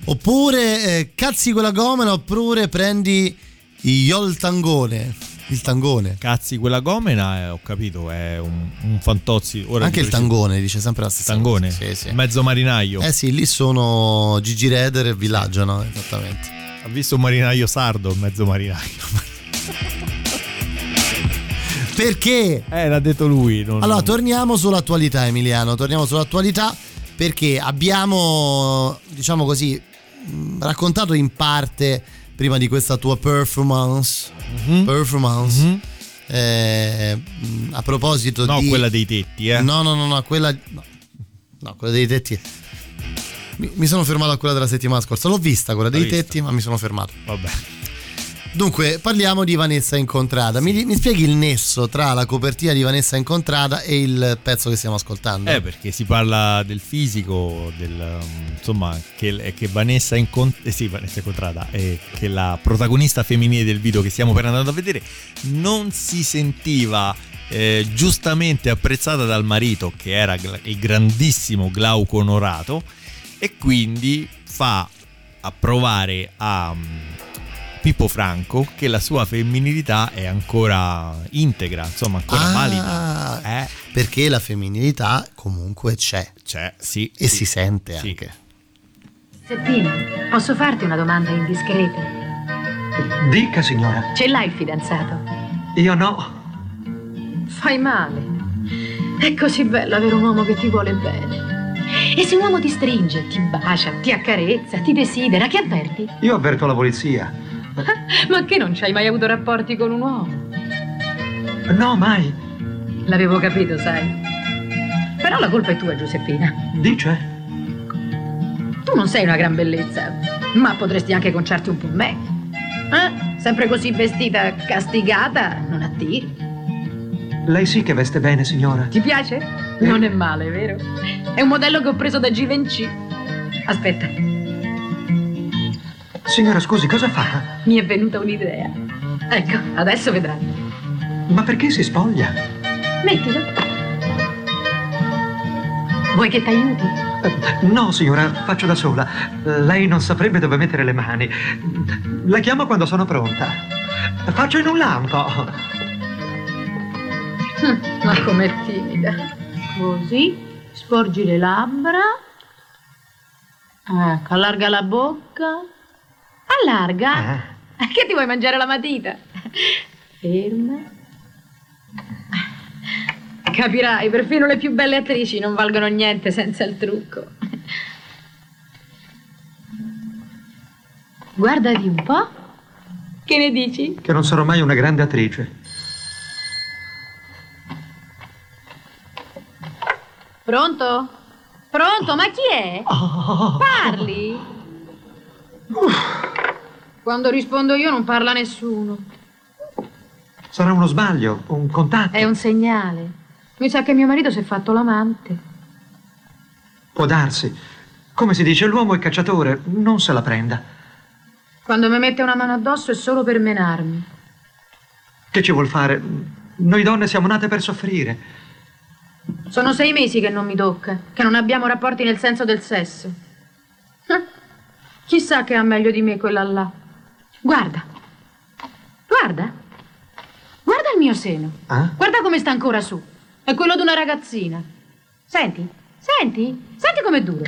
Oppure eh, cazzi quella gomena oppure prendi il tangone. Il tangone. Cazzi, quella gomena, eh, ho capito, è un, un fantozzi. Ora Anche il tangone dice sempre la stessa Tangone? cosa. Sì, sì. Mezzo marinaio. Eh sì, lì sono Gigi Reder e Villaggio, no? Esattamente. Ha visto un marinaio sardo, mezzo marinaio. (laughs) Perché? Eh, l'ha detto lui. non- Allora, torniamo sull'attualità, Emiliano. Torniamo sull'attualità perché abbiamo, diciamo così, raccontato in parte prima di questa tua performance. Mhm. Performance. eh, mh, a proposito No, di. quella dei tetti, eh. No, no, no, no, quella. No, no, quella dei tetti. Mi, mi sono fermato a quella della settimana scorsa. L'ho vista quella dei vista? tetti, ma mi sono fermato. Vabbè. Dunque, parliamo di Vanessa Incontrada. Mi, mi spieghi il nesso tra la copertina di Vanessa Incontrada e il pezzo che stiamo ascoltando? Eh, perché si parla del fisico, del, um, insomma, che, che Vanessa, Incont- eh sì, Vanessa Incontrata, e che la protagonista femminile del video che stiamo per andando a vedere non si sentiva eh, giustamente apprezzata dal marito, che era il grandissimo Glauco Onorato, e quindi fa approvare a mm, Pippo Franco che la sua femminilità è ancora integra, insomma, ancora Ah, valida. Eh. Perché la femminilità comunque c'è. C'è, sì. E sì. si sente Sì. anche. Seppina, posso farti una domanda indiscreta? Dica, signora. Ce l'hai il fidanzato? Io no. Fai male. È così bello avere un uomo che ti vuole bene. E se un uomo ti stringe, ti bacia, ti accarezza, ti desidera, che avverti? Io avverto la polizia. (laughs) Ma che non ci hai mai avuto rapporti con un uomo? No, mai. L'avevo capito, sai. Però la colpa è tua, Giuseppina. Dice? Tu non sei una gran bellezza, ma potresti anche conciarti un po' meglio. Eh? Sempre così vestita castigata, non attiri. Lei sì che veste bene, signora. Ti piace? Non è male, vero? È un modello che ho preso da Givenchy. Aspetta, Signora, scusi, cosa fa? mi è venuta un'idea. Ecco, adesso vedrai. Ma perché si spoglia? Mettilo. Vuoi che ti aiuti? No, signora, faccio da sola. Lei non saprebbe dove mettere le mani. La chiamo quando sono pronta. Faccio in un lampo. Ma com'è timida. Così, sporgi le labbra. Ecco, allarga la bocca. Allarga. (laughs) Che ti vuoi mangiare la matita? Ferma. Capirai, perfino le più belle attrici non valgono niente senza il trucco. Guardati un po'. Che ne dici? Che non sarò mai una grande attrice. Pronto? Pronto? Ma chi è? Parli? Quando rispondo io non parla nessuno. Sarà uno sbaglio, un contatto. È un segnale. Mi sa che mio marito si è fatto l'amante. Può darsi. Come si dice, l'uomo è cacciatore, non se la prenda. Quando mi mette una mano addosso è solo per menarmi. Che ci vuol fare? Noi donne siamo nate per soffrire. Sono sei mesi che non mi tocca, che non abbiamo rapporti nel senso del sesso. Ah, Chissà che ha meglio di me quella là. Guarda. Guarda. Guarda il mio seno. Ah? Guarda come sta ancora su. È quello di una ragazzina. Senti, senti, senti com'è duro.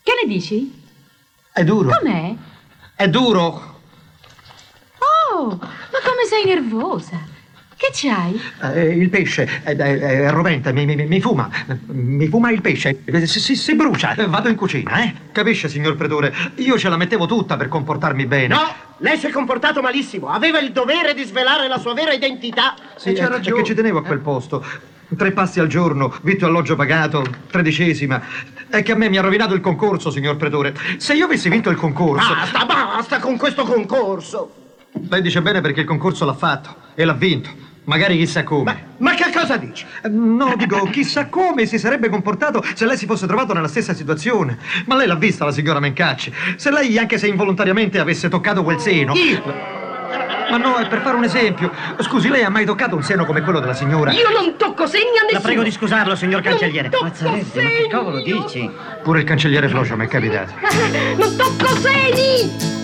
Che ne dici? È duro. Com'è? È duro. Oh, ma come sei nervosa. Che c'hai? Eh, il pesce è, è- è rovente, mi, mi- mi fuma. Mi fuma il pesce. Eh, Si, si- si brucia. Eh, Vado in cucina, eh? Capisce, signor Pretore? Io ce la mettevo tutta per comportarmi bene. No, lei si è comportato malissimo. Aveva il dovere di svelare la sua vera identità. Sì, è, è che ci tenevo a quel posto. Tre passi al giorno, vitto e alloggio pagato, tredicesima. È che a me mi ha rovinato il concorso, signor Pretore. Se io avessi vinto il concorso. Basta, basta con questo concorso. Lei dice bene perché il concorso l'ha fatto e l'ha vinto. Magari chissà come. Ma che cosa dici? No, dico, (laughs) chissà come si sarebbe comportato se lei si fosse trovato nella stessa situazione. Ma lei l'ha vista la signora Mencacci. Se lei, anche se involontariamente, avesse toccato quel seno. Ma no, è per fare un esempio. Scusi, lei ha mai toccato un seno come quello della signora? Io non tocco segni a nessuno. La prego di scusarlo, signor cancelliere. Non tocco segni. cavolo dici? Pure il cancelliere Flocio mi è capitato. (laughs) Non tocco segni!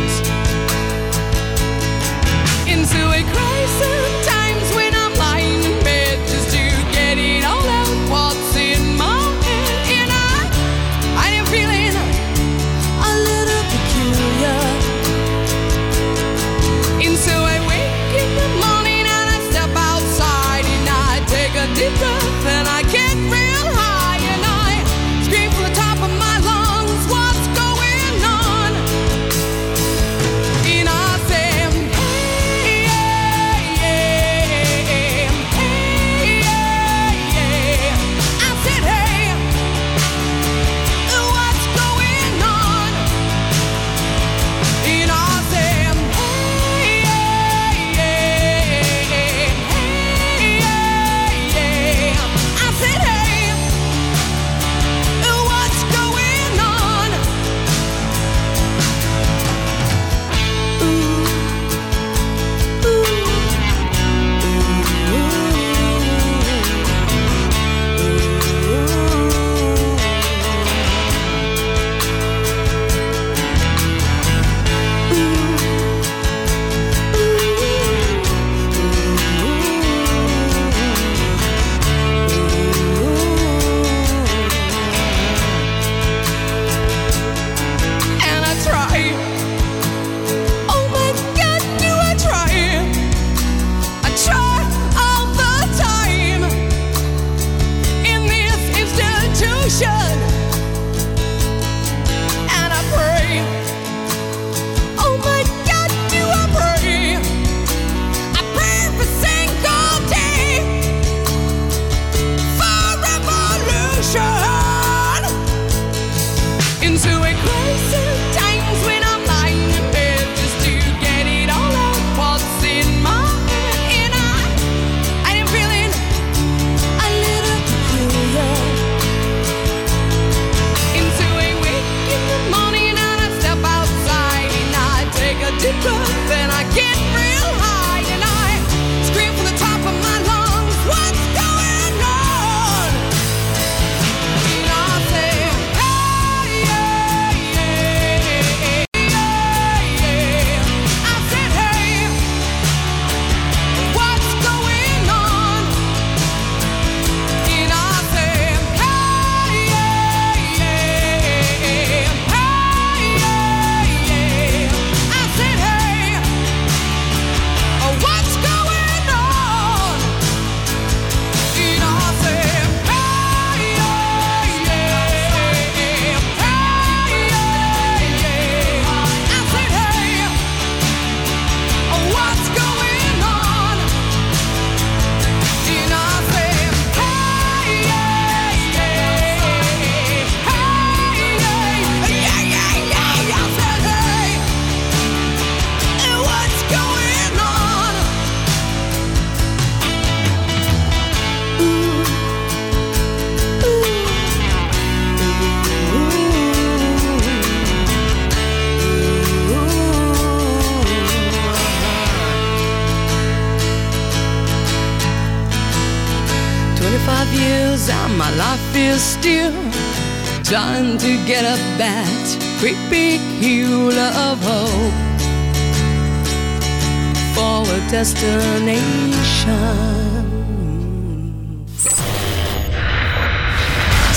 Still Time to get up that big hill of hope for a destination.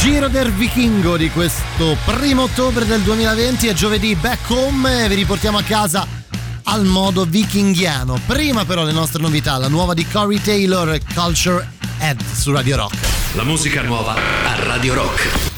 Giro del Vichingo di questo primo ottobre del 2020 è giovedì back home e vi riportiamo a casa al modo vichinghiano. Prima però le nostre novità, la nuova di Corey Taylor, Culture Ed su Radio Rock. La musica nuova Radio Rock.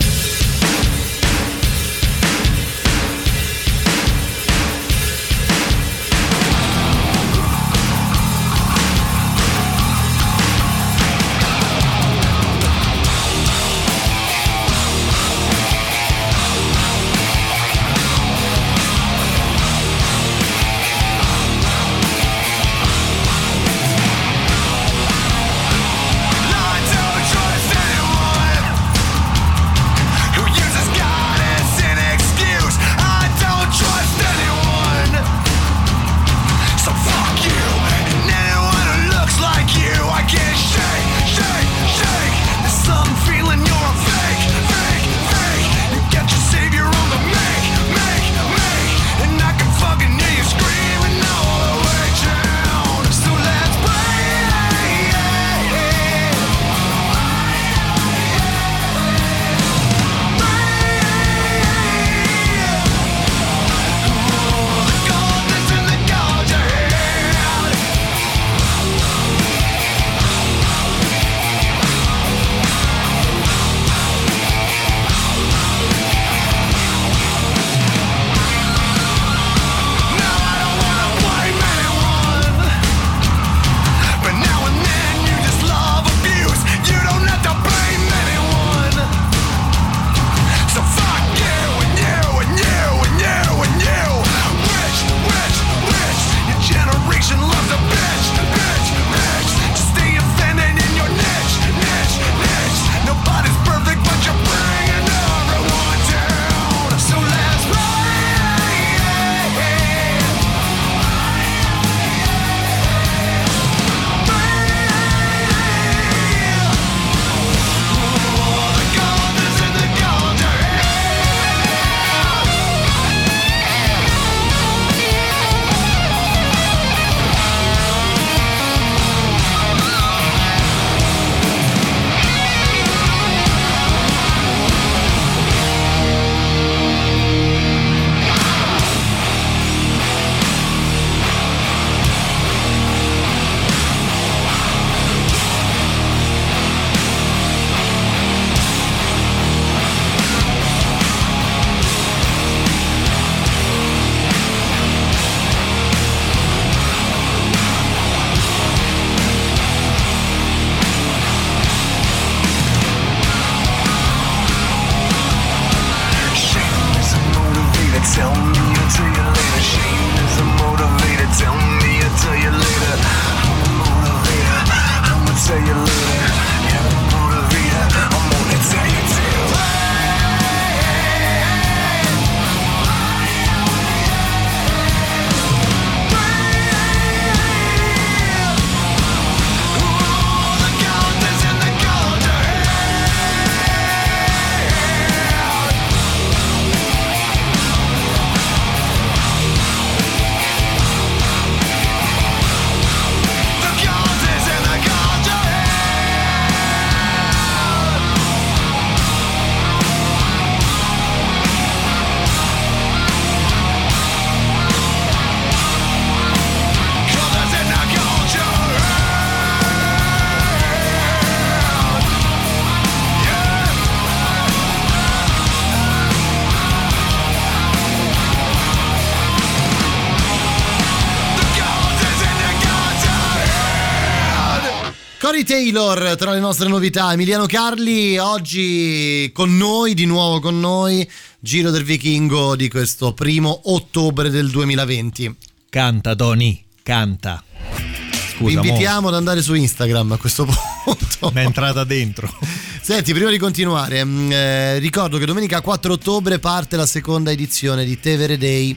Taylor tra le nostre novità, Emiliano Carli oggi con noi, di nuovo con noi, Giro del Vichingo di questo primo ottobre del 2020. Canta Tony, canta. Vi Scusa, mo invitiamo ad andare su Instagram a questo (laughs) punto. mi è entrata dentro. Senti, prima di continuare, mh, eh, ricordo che domenica 4 ottobre parte la seconda edizione di Tevere Day,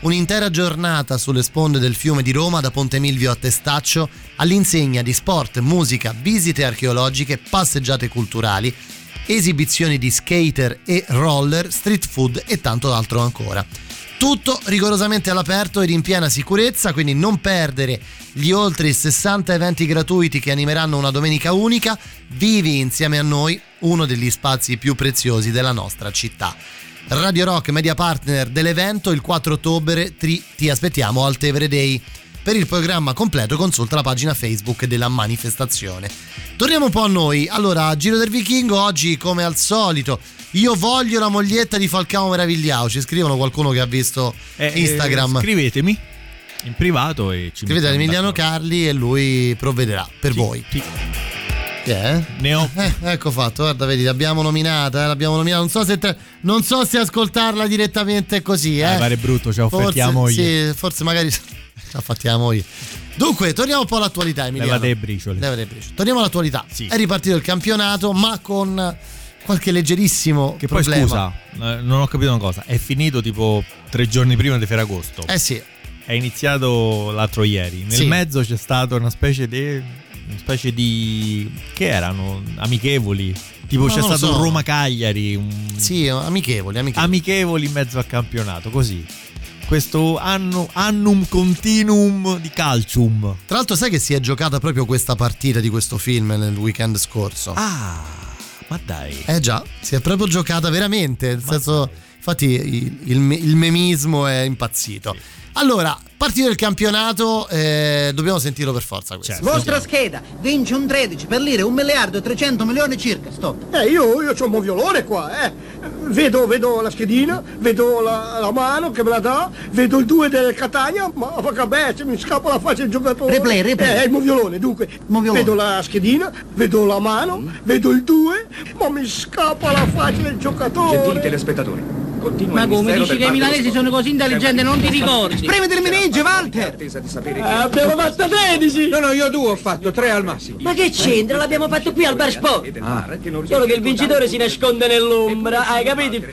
un'intera giornata sulle sponde del fiume di Roma da Ponte Milvio a Testaccio all'insegna di sport, musica, visite archeologiche, passeggiate culturali esibizioni di skater e roller, street food e tanto altro ancora. Tutto rigorosamente all'aperto ed in piena sicurezza, quindi non perdere gli oltre 60 eventi gratuiti che animeranno una domenica unica. Vivi insieme a noi uno degli spazi più preziosi della nostra città. Radio Rock, media partner dell'evento, il 4 ottobre ti, ti aspettiamo al Tevere Day. Per il programma completo consulta la pagina Facebook della manifestazione. Torniamo un po' a noi. Allora, Giro del Vichingo oggi come al solito. Io voglio la moglietta di Falcao Meravigliao. Ci scrivono qualcuno che ha visto Eh, Instagram. eh, scrivetemi in privato e ci Scrivete ad Emiliano Carli e lui provvederà per voi. Chi è? Ne ho. Eh, ecco fatto, guarda, vedi, l'abbiamo nominata, eh, l'abbiamo nominata. Non so se, te- non so se ascoltarla direttamente così, eh. Eh, pare brutto, ci Forse- moglie. Sì, forse magari ci ha fatti la moglie. Dunque, torniamo un po' all'attualità, Emiliano. Levate i bricioli. Levate i bricioli. Torniamo all'attualità. È ripartito il campionato, ma con qualche leggerissimo Che poi problema. scusa, eh, non ho capito una cosa. È finito tipo tre giorni prima di Ferragosto. Eh sì. È iniziato l'altro ieri. Nel Sì. mezzo c'è stata una specie di. Una specie di. che erano? Amichevoli. Tipo No, c'è stato so. un Roma-Cagliari. Un... Sì, amichevoli, amichevoli. Amichevoli in mezzo al campionato, così. Questo anno, annum continuum di calcium. Tra l'altro, sai che si è giocata proprio questa partita di questo film nel weekend scorso? Ah, ma dai. Eh già, si è proprio giocata veramente. Nel senso, infatti, il, il il memismo è impazzito. Allora, partito del campionato, eh, dobbiamo sentirlo per forza. Questo. Vostra scheda, vince un 13 per lire, un miliardo e 300 milioni circa, stop. Eh, io, io c'ho un buon violone qua, eh. Vedo, vedo la schedina, vedo la, la mano che me la dà, vedo il 2 del Catania, ma vabbè, se mi scappa la faccia il giocatore. Replay, replay. Eh, il mio violone, dunque. Vedo la schedina, vedo la mano, vedo il 2, ma mi scappa la faccia del giocatore. Gentili telespettatori, continua Ma come dici del che i milanesi sono così intelligenti e non ti ricordi? Spremete il minigge, Walter! Attesa di sapere Eh, abbiamo fatto 13! No, no, io due ho fatto, tre al massimo. Ma che c'entra? L'abbiamo fatto qui al bar sport. Ah. Solo che il vincitore si nasconde nell'ombra, hai capito? Il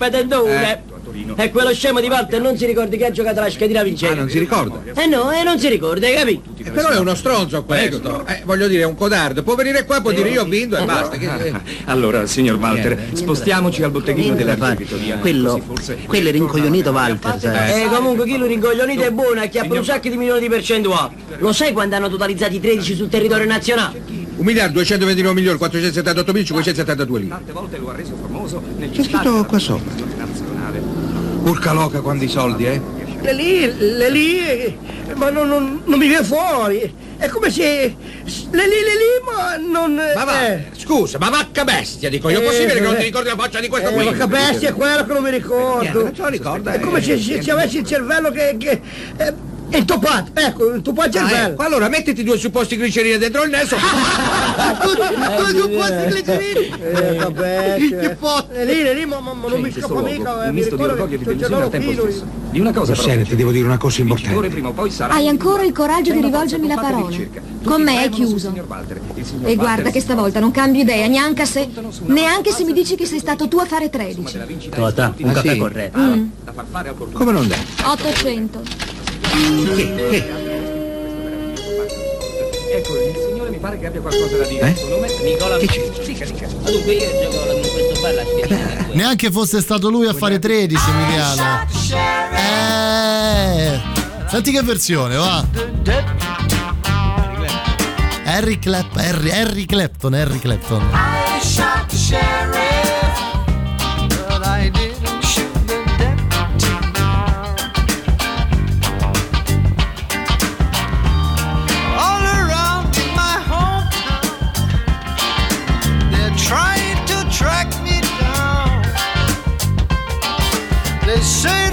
fedendone. E quello scemo di Walter non si ricorda che ha giocato la schedina vincente. Ah, non si ricorda? Eh no, eh non si ricorda, hai capito? Eh, Però è uno stronzo questo. Eh, voglio dire, è un codardo. Può venire qua, può dire io ho vinto e basta. Che- Allora, signor Walter, spostiamoci al botteghino della Vittoria. Quello, quello è rincoglionito Walter, sai. Eh, comunque chi lo rincoglionito è buono e chiappa un sacco di milioni di percentuali. Lo sai quando hanno totalizzati i 13 sul territorio nazionale? 1 miliardo 229 milioni 478 mila 572 lire. C'è scritto qua sopra. Urca loca quando i soldi, eh? Le lì, le lì, eh, ma non, non- non mi viene fuori. È come se... Le lì, le lì, ma non... Ma va, eh. scusa, ma vacca bestia, dico io, Eh, possibile che non eh. ti ricordi la faccia di questo Eh, qui? Vacca bestia è quello che non mi ricordo. Eh, non ce lo ricorda, È come eh. se, se ci avessi il cervello che... che eh, è intopato, ecco, intopato il Ah, cervello. ecco, allora mettiti due supposti glicerine dentro il nesso. (laughs) Due supposti glicerini. Eh, vabbè. Che fotte. Lì, lì, ma, ma- ma non mi scappa mica. eh, Mi ricordo che c'ho il cervello fino. Di una cosa Senti, devo dire una cosa importante. prima o poi sarà Hai ancora il coraggio di rivolgermi la parola. Con me è chiuso. E guarda che stavolta non cambio idea, neanche se, neanche se mi dici che sei stato tu a fare 13. Tota, un Ah, caffè corretto. Mm, Come non dai? 800. Ecco, il signore mi pare che abbia qualcosa da dire. Eh? Il suo nome è Nicola Che Dica, dica. Dunque io gioco con questo bar la schedina. Neanche fosse stato lui a fare 13, Emiliano. Eh, senti che versione, va. Harry Clap, Harry, Harry Clapton, Harry Clapton. I shot the sheriff, It's shaded.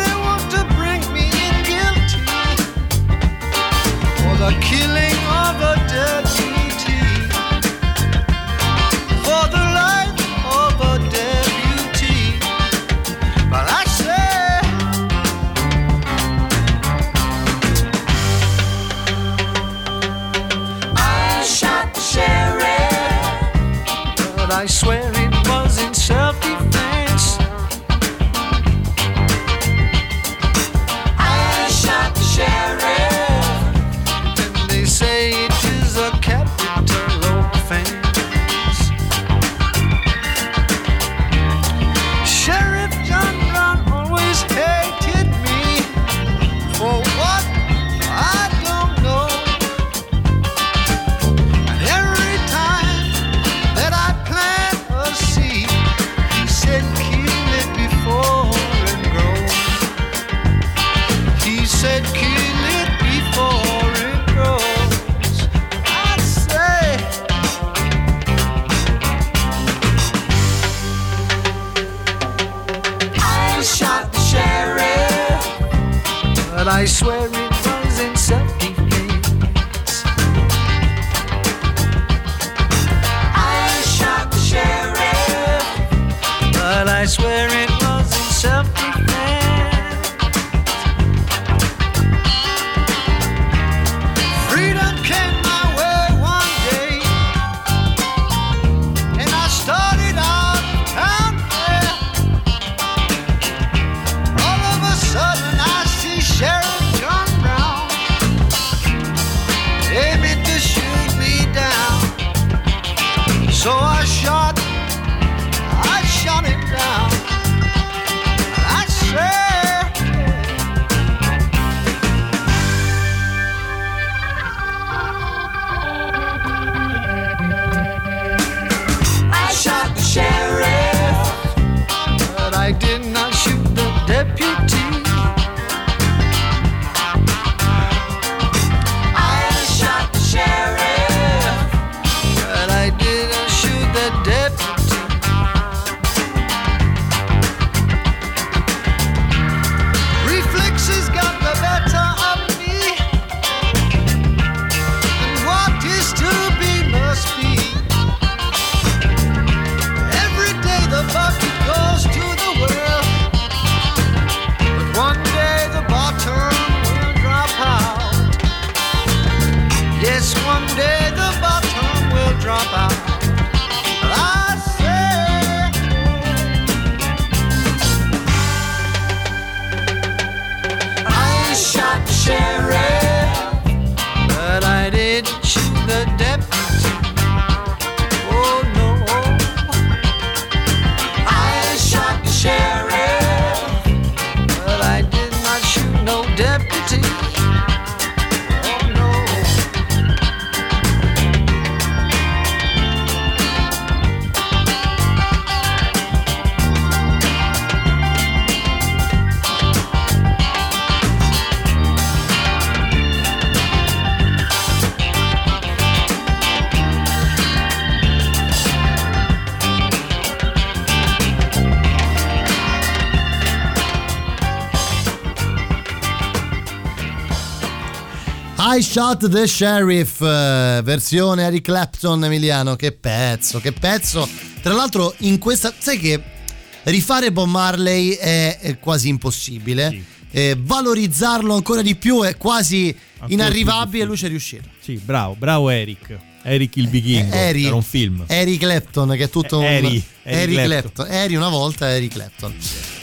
I Shot the Sheriff, eh, versione Eric Clapton Emiliano, che pezzo, che pezzo. Tra l'altro in questa, sai che rifare Bob Marley è, è quasi impossibile, Eh, valorizzarlo ancora di più è quasi Ancora inarrivabile e lui ci è riuscito. Sì, bravo, bravo Eric. Eric il vichingo. Eri, Era un film. Eric Clapton che è tutto un Eri, Eric Eric Clapton. Eri una volta Eric Clapton.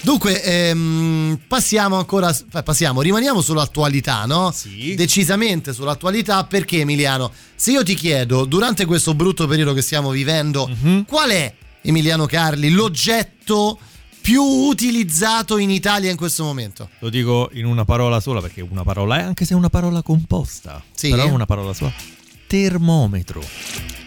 Dunque, ehm, passiamo ancora eh, passiamo, rimaniamo sull'attualità, no? Sì. Decisamente sull'attualità perché Emiliano, se io ti chiedo durante questo brutto periodo che stiamo vivendo, Mhm. qual è Emiliano Carli l'oggetto più utilizzato in Italia in questo momento? Lo dico in una parola sola perché una parola è anche se è una parola composta. Sì. Però è una parola sola. Termometro.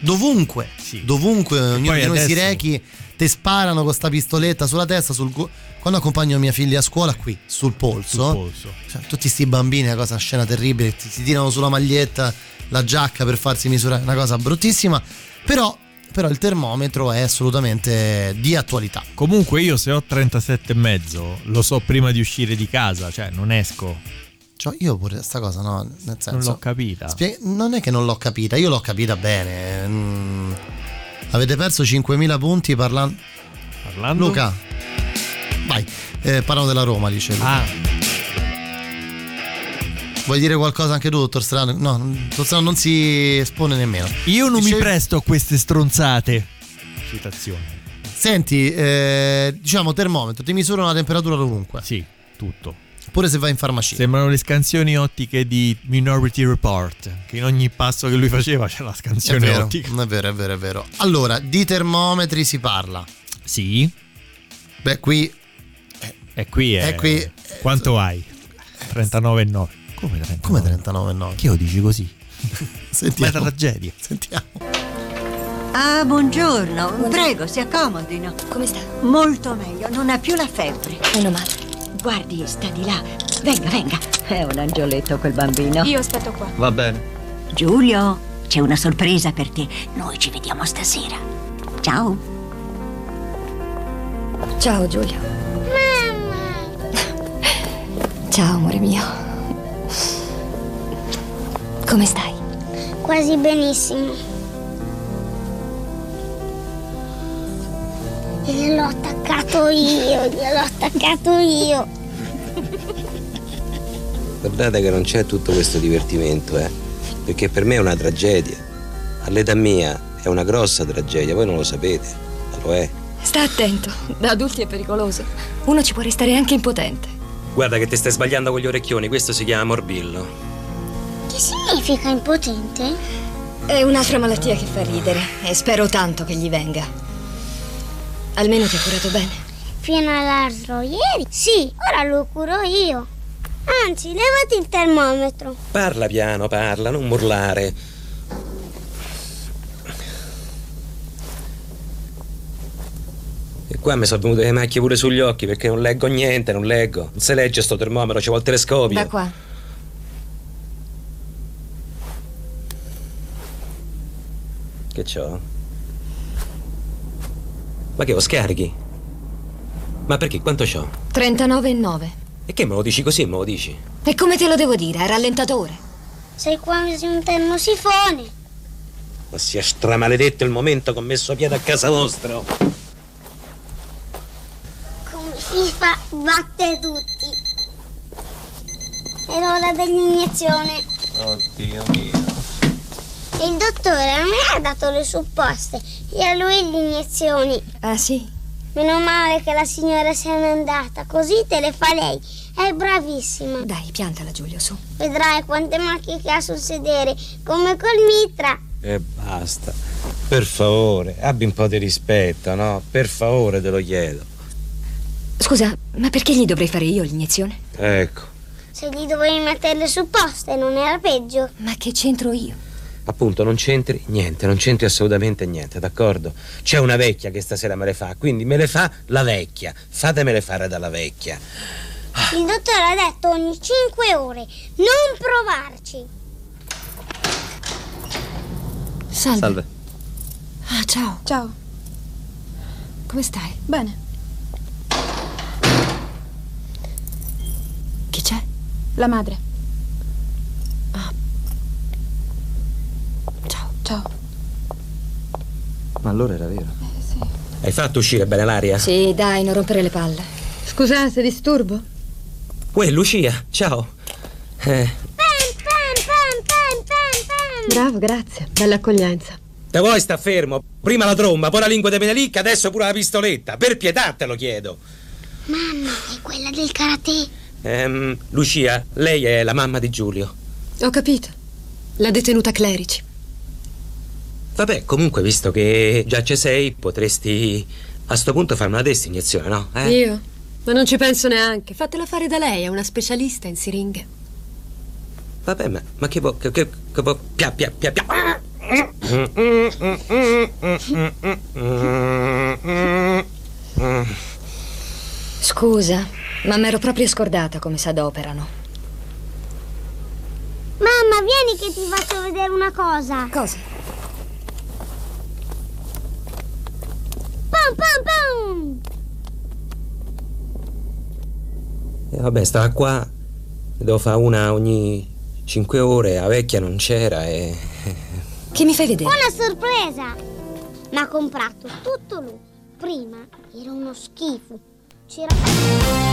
Dovunque, dovunque ognuno poi di noi si adesso- rechi, te sparano con sta pistoletta sulla testa, sul gu- quando accompagno mia figlia a scuola qui, sul polso, Sul polso. Cioè, tutti sti bambini, una cosa scena terribile, ti, si tirano sulla maglietta la giacca per farsi misurare, una cosa bruttissima, però, però il termometro è assolutamente di attualità. Comunque io se ho 37 e mezzo lo so prima di uscire di casa, cioè non esco. Cioè, io pure sta cosa, no, nel senso... Non l'ho capita. Spie- non è che non l'ho capita, io l'ho capita bene. Mm. Avete perso 5.000 punti parlando... Parlando? Luca, vai, eh, parlano della Roma, dice. Ah. Vuoi dire qualcosa anche tu, dottor Strano? No, dottor Strano non si espone nemmeno. Io non mi Dicevi- presto a queste stronzate. Citazione. Senti, eh, diciamo termometro, ti misura la temperatura ovunque. Sì, tutto. Pure se vai in farmacia. Sembrano le scansioni ottiche di Minority Report, che in ogni passo che lui faceva c'era la È scansione vero, ottica. è vero, è vero, è vero. Allora, di termometri si parla. Sì. Beh, qui E qui è... E qui- Quanto hai? 39,9. Come 39? come 39,9? Che lo dici così? (laughs) Sentiamo. Ma è tragedia. Sentiamo. Ah, buongiorno. Prego, si accomodino. Come sta? Molto meglio, non ha più la febbre. Meno male. Guardi, sta di là. Venga, venga. È un angioletto quel bambino. Io aspetto qua. Va bene. Giulio, c'è una sorpresa per te. Noi ci vediamo stasera. Ciao. Ciao Giulio. Mamma. Ciao, amore mio. Come stai? Quasi benissimo. Gliel'ho attaccato io, gliel'ho attaccato io. Guardate che non c'è tutto questo divertimento, eh. Perché per me è una tragedia. All'età mia è una grossa tragedia, voi non lo sapete, ma lo è. Sta attento, da adulti è pericoloso. Uno ci può restare anche impotente. Guarda che ti stai sbagliando con gli orecchioni, questo si chiama morbillo. Che significa impotente? È un'altra malattia che fa ridere e spero tanto che gli venga. Almeno ti ha curato bene. Fino all'altro ieri? Sì, ora lo curo io. Anzi, levati il termometro. Parla piano, parla, non urlare. E qua mi sono venute le macchie pure sugli occhi perché non leggo niente, non leggo. Non si legge sto termometro, ci vuole il telescopio. Da qua. Che c'ho? Ma che lo scarichi? Ma perché? Quanto c'ho? 39,9. E che me lo dici così, me lo dici? E come te lo devo dire? A rallentatore. Sei quasi un termosifone. Ma sia stramaledetto il momento che ho messo piede a casa vostra. Come FIFA batte tutti. È l'ora dell'iniezione. Oddio mio. Il dottore non mi ha dato le supposte e a lui le iniezioni. Ah sì? Meno male che la signora se n'è andata, così te le fa lei. È bravissima. Dai, piantala Giulio, su. Vedrai quante macchie che ha sul sedere, come col mitra. E basta. Per favore, abbi un po' di rispetto, no? Per favore, te lo chiedo. Scusa, ma perché gli dovrei fare io l'iniezione? Ecco. Se gli dovevi mettere le supposte, non era peggio. Ma che c'entro io? Appunto, non c'entri niente, non c'entri assolutamente niente, d'accordo? C'è una vecchia che stasera me le fa, quindi me le fa la vecchia. Fatemele fare dalla vecchia. Il dottore ha detto ogni 5 ore, non provarci. Salve. Ah, ciao. Ciao. Come stai? Bene. Chi c'è? La madre. Ciao. Ma allora era vero. Hai fatto uscire bene l'aria? Sì, dai, non rompere le palle. Scusate, disturbo? Uè, Lucia, ciao. Eh, Bravo, grazie. Bella accoglienza. te vuoi sta fermo? Prima la tromba, poi la lingua di menelicca, adesso pure la pistoletta. Per pietà te lo chiedo. Mamma, è quella del karate. Ehm, Lucia, lei è la mamma di Giulio. Ho capito. La detenuta Clerici. Vabbè, comunque, visto che già ci sei, potresti a sto punto farmi una destinazione, no? Eh? Io? Ma non ci penso neanche. Fatela fare da lei, è una specialista in siringhe. Vabbè, ma, ma che vuoi? Che, che, che vuoi? Pia, pia, pia, pia. Scusa, ma m'ero proprio scordata come s'adoperano. Mamma, vieni che ti faccio vedere una cosa. Cosa? Vabbè, stava qua. Devo fare una ogni 5 ore. La vecchia non c'era e. (laughs) Che mi fai vedere? Una sorpresa! Ma ha comprato tutto lui. Prima era uno schifo. C'era.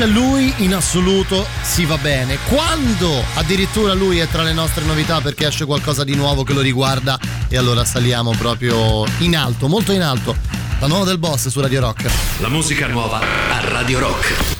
C'è lui in assoluto si va bene. Quando addirittura lui è tra le nostre novità perché esce qualcosa di nuovo che lo riguarda e allora saliamo proprio in alto, molto in alto. La nuova del boss su Radio Rock. La musica nuova a Radio Rock.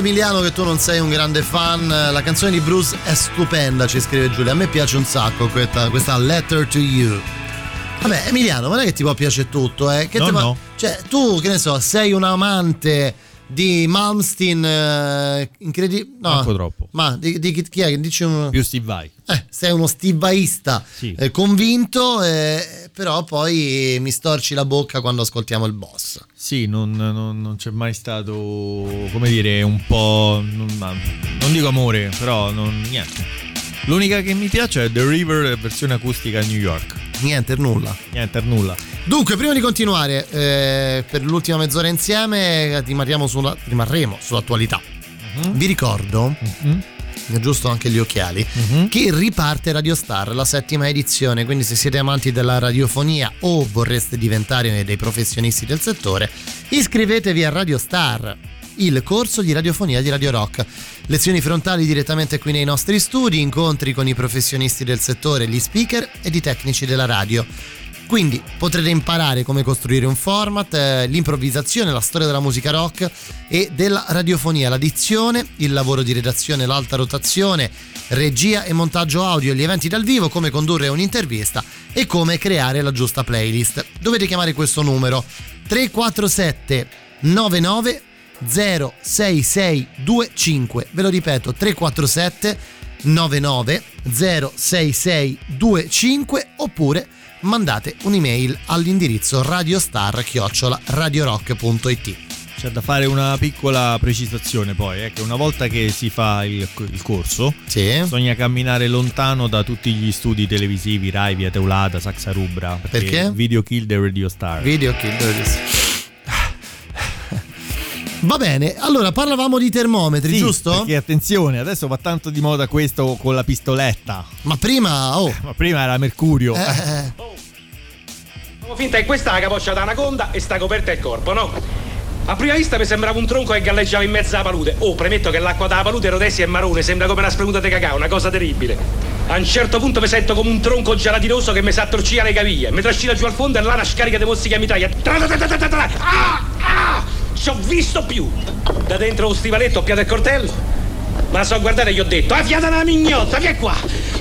Emiliano che tu non sei un grande fan, la canzone di Bruce è stupenda, ci scrive Giulia, a me piace un sacco questa, questa Letter to You. Vabbè, Emiliano, non è che ti può piacere tutto, eh? Che No, no. Cioè, tu, che ne so, sei un amante di Malmsteen eh, incredibile. No, Manco troppo. Ma di, di chi- chi è? Dici un... Più Steve Vai. Eh, sei uno stivaista Sì. eh, convinto, eh, però poi mi storci la bocca quando ascoltiamo il boss. Sì, non, non- non c'è mai stato, come dire, un po'... Non, non dico amore, però non, niente. L'unica che mi piace è The River versione acustica a New York. Niente, nulla. Niente, nulla. Dunque, prima di continuare, eh, per l'ultima mezz'ora insieme rimarremo sulla- rimarremo sull'attualità. Mhm. Vi ricordo, è giusto anche gli occhiali, Mhm. che riparte Radio Star, la settima edizione, quindi se siete amanti della radiofonia o vorreste diventare dei professionisti del settore, iscrivetevi a Radio Star, il corso di radiofonia di Radio Rock. Lezioni frontali direttamente qui nei nostri studi, incontri con i professionisti del settore, gli speaker ed i tecnici della radio. Quindi potrete imparare come costruire un format, eh, l'improvvisazione, la storia della musica rock e della radiofonia, la dizione, il lavoro di redazione, l'alta rotazione, regia e montaggio audio, gli eventi dal vivo, come condurre un'intervista e come creare la giusta playlist. Dovete chiamare questo numero 347 99 06625. Ve lo ripeto 347 99 06625 oppure mandate un'email all'indirizzo radiostar-radiorock.it C'è da fare una piccola precisazione poi, eh, che una volta che si fa il, il corso, bisogna camminare lontano da tutti gli studi televisivi, Rai, Via Teulada, Saxa Rubra. Perché? Video Kill the Radio Star. Video Kill the Radio Star. Va bene, allora parlavamo di termometri, Sì, giusto? Perché attenzione, adesso va tanto di moda questo con la pistoletta. Ma prima, oh. Ma prima era Mercurio. Eh, Facciamo finta che questa è la capoccia da anaconda e sta coperta il corpo, no? A prima vista mi sembrava un tronco che galleggiava in mezzo alla palude. Oh, premetto che l'acqua dalla palude è rotessa e marrone, sembra come una spremuta di cacao, una cosa terribile. A un certo punto mi sento come un tronco gelatinoso che mi sa torcire le caviglie. Mi trascina giù al fondo e là una scarica di mozzichi a mitraglia. Tra tra tra tra tra tra tra. Ah! Ah! Ci ho visto più! Da dentro lo stivaletto ho piato il coltello. Ma so guardate e gli ho detto, ah fiata una mignotta, vieni qua!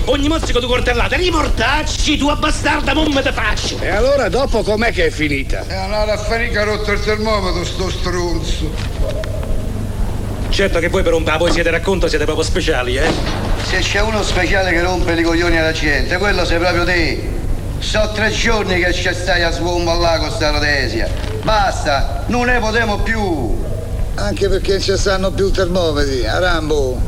Ogni mozzico tu coltellate, rimortacci, tu bastarda, non me te faccio! E allora dopo com'è che è finita? È andata a che ha rotto il termometro, sto stronzo. Certo che voi per un la poesia di racconto siete proprio speciali, eh? Se c'è uno speciale che rompe i coglioni alla gente, quello sei proprio te. So tre giorni che ci stai a sbomballare con sta rotesia. Basta, non ne potremo più. Anche perché non ci stanno più termometri, a Rambo.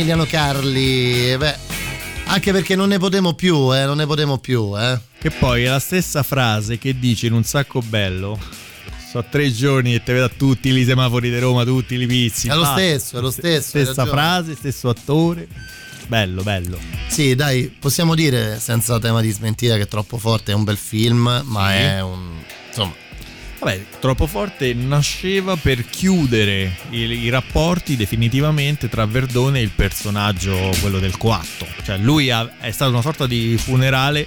Emiliano Carli. Beh, anche perché non ne potremo più, eh, non ne potremo più, eh. Che poi è la stessa frase che dice in un sacco bello. So tre giorni e te vedo a tutti i semafori di Roma, tutti i pizzi. È lo stesso, è lo stesso. Stessa frase, stesso attore. Bello, bello. Sì, dai, possiamo dire senza tema di smentita che è troppo forte, è un bel film, ma Sì. è un... insomma... Vabbè, troppo forte nasceva per chiudere i, i rapporti definitivamente tra Verdone e il personaggio, quello del coatto. Cioè, lui ha- è stato una sorta di funerale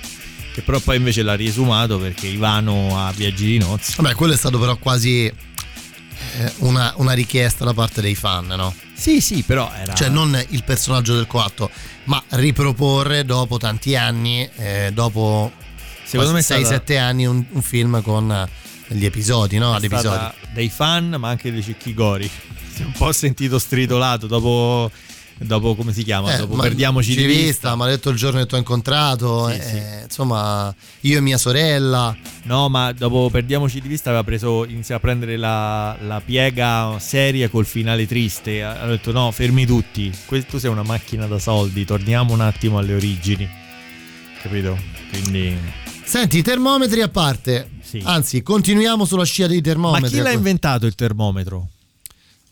che però poi invece l'ha riesumato perché Ivano ha viaggi di nozze. Vabbè, quello è stato però quasi eh, una, una richiesta da parte dei fan, no? Sì, sì, però era... Cioè non il personaggio del coatto, ma riproporre dopo tanti anni, eh, dopo Secondo me è stata- 6-7 anni, un, un film con gli episodi, no? Ad è episodi. stata dei fan ma anche dei cecchigori. Si è un po' sentito stritolato dopo, dopo come si chiama? Eh, dopo ma- perdiamoci di vista. mi ha detto il giorno che ti ho incontrato, Sì, eh, sì. insomma, io e mia sorella. No, ma dopo perdiamoci di vista aveva preso, iniziato a prendere la, la piega seria col finale triste. Ha detto no, fermi tutti, que- tu sei una macchina da soldi, torniamo un attimo alle origini. Capito? Quindi... Senti, i termometri a parte. Anzi, continuiamo sulla scia dei Ma termometri. chi l'ha inventato il termometro?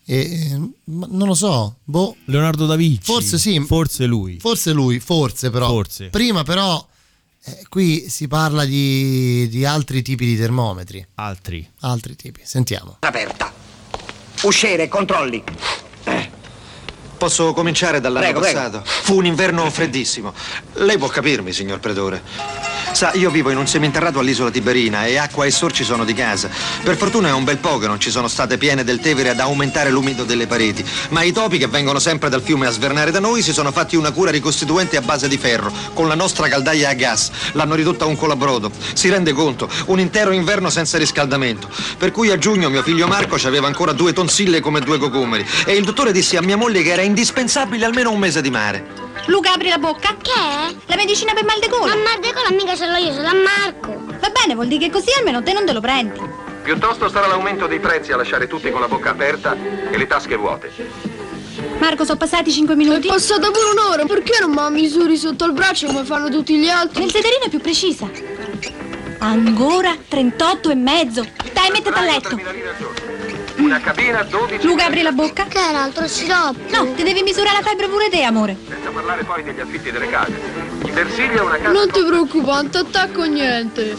Eh, ma non lo so, boh. Leonardo da Vinci. Forse sì. Forse lui. Forse lui, forse però. Forse. Prima però, eh, qui si parla di, di altri tipi di termometri. Altri. Altri tipi, sentiamo. Aperta. Uscire, controlli. Posso cominciare dall'anno Prego, prego. passato? Fu un inverno freddissimo. Lei può capirmi, signor Predore. Sa, io vivo in un seminterrato all'isola Tiberina e acqua e sorci sono di casa. Per fortuna è un bel po' che non ci sono state piene del Tevere ad aumentare l'umido delle pareti. Ma i topi che vengono sempre dal fiume a svernare da noi si sono fatti una cura ricostituente a base di ferro, con la nostra caldaia a gas. L'hanno ridotta a un colabrodo. Si rende conto? Un intero inverno senza riscaldamento. Per cui a giugno mio figlio Marco aveva ancora due tonsille come due cocomeri. E il dottore disse a mia moglie che era indispensabile almeno un mese di mare. Luca, apri la bocca. Che è? La medicina per mal de gola. Ma mal de gola mica ce l'ho io, ce l'ha Marco. Va bene, vuol dire che così almeno te non te lo prendi. Piuttosto sarà l'aumento dei prezzi a lasciare tutti con la bocca aperta e le tasche vuote. Marco, sono passati 5 minuti. È passata pure un'ora, perché non mi misuri sotto il braccio come fanno tutti gli altri? Nel sederino è più precisa. Ancora 38 e mezzo. Dai, mettiti a letto. Una cabina 12 Luca, apri la bocca. Che era altro siroppo? No, ti devi misurare la febbre pure te, amore. Senza parlare poi degli affitti delle case. In Versilia una casa... Non ti preoccupare, non ti attacco niente.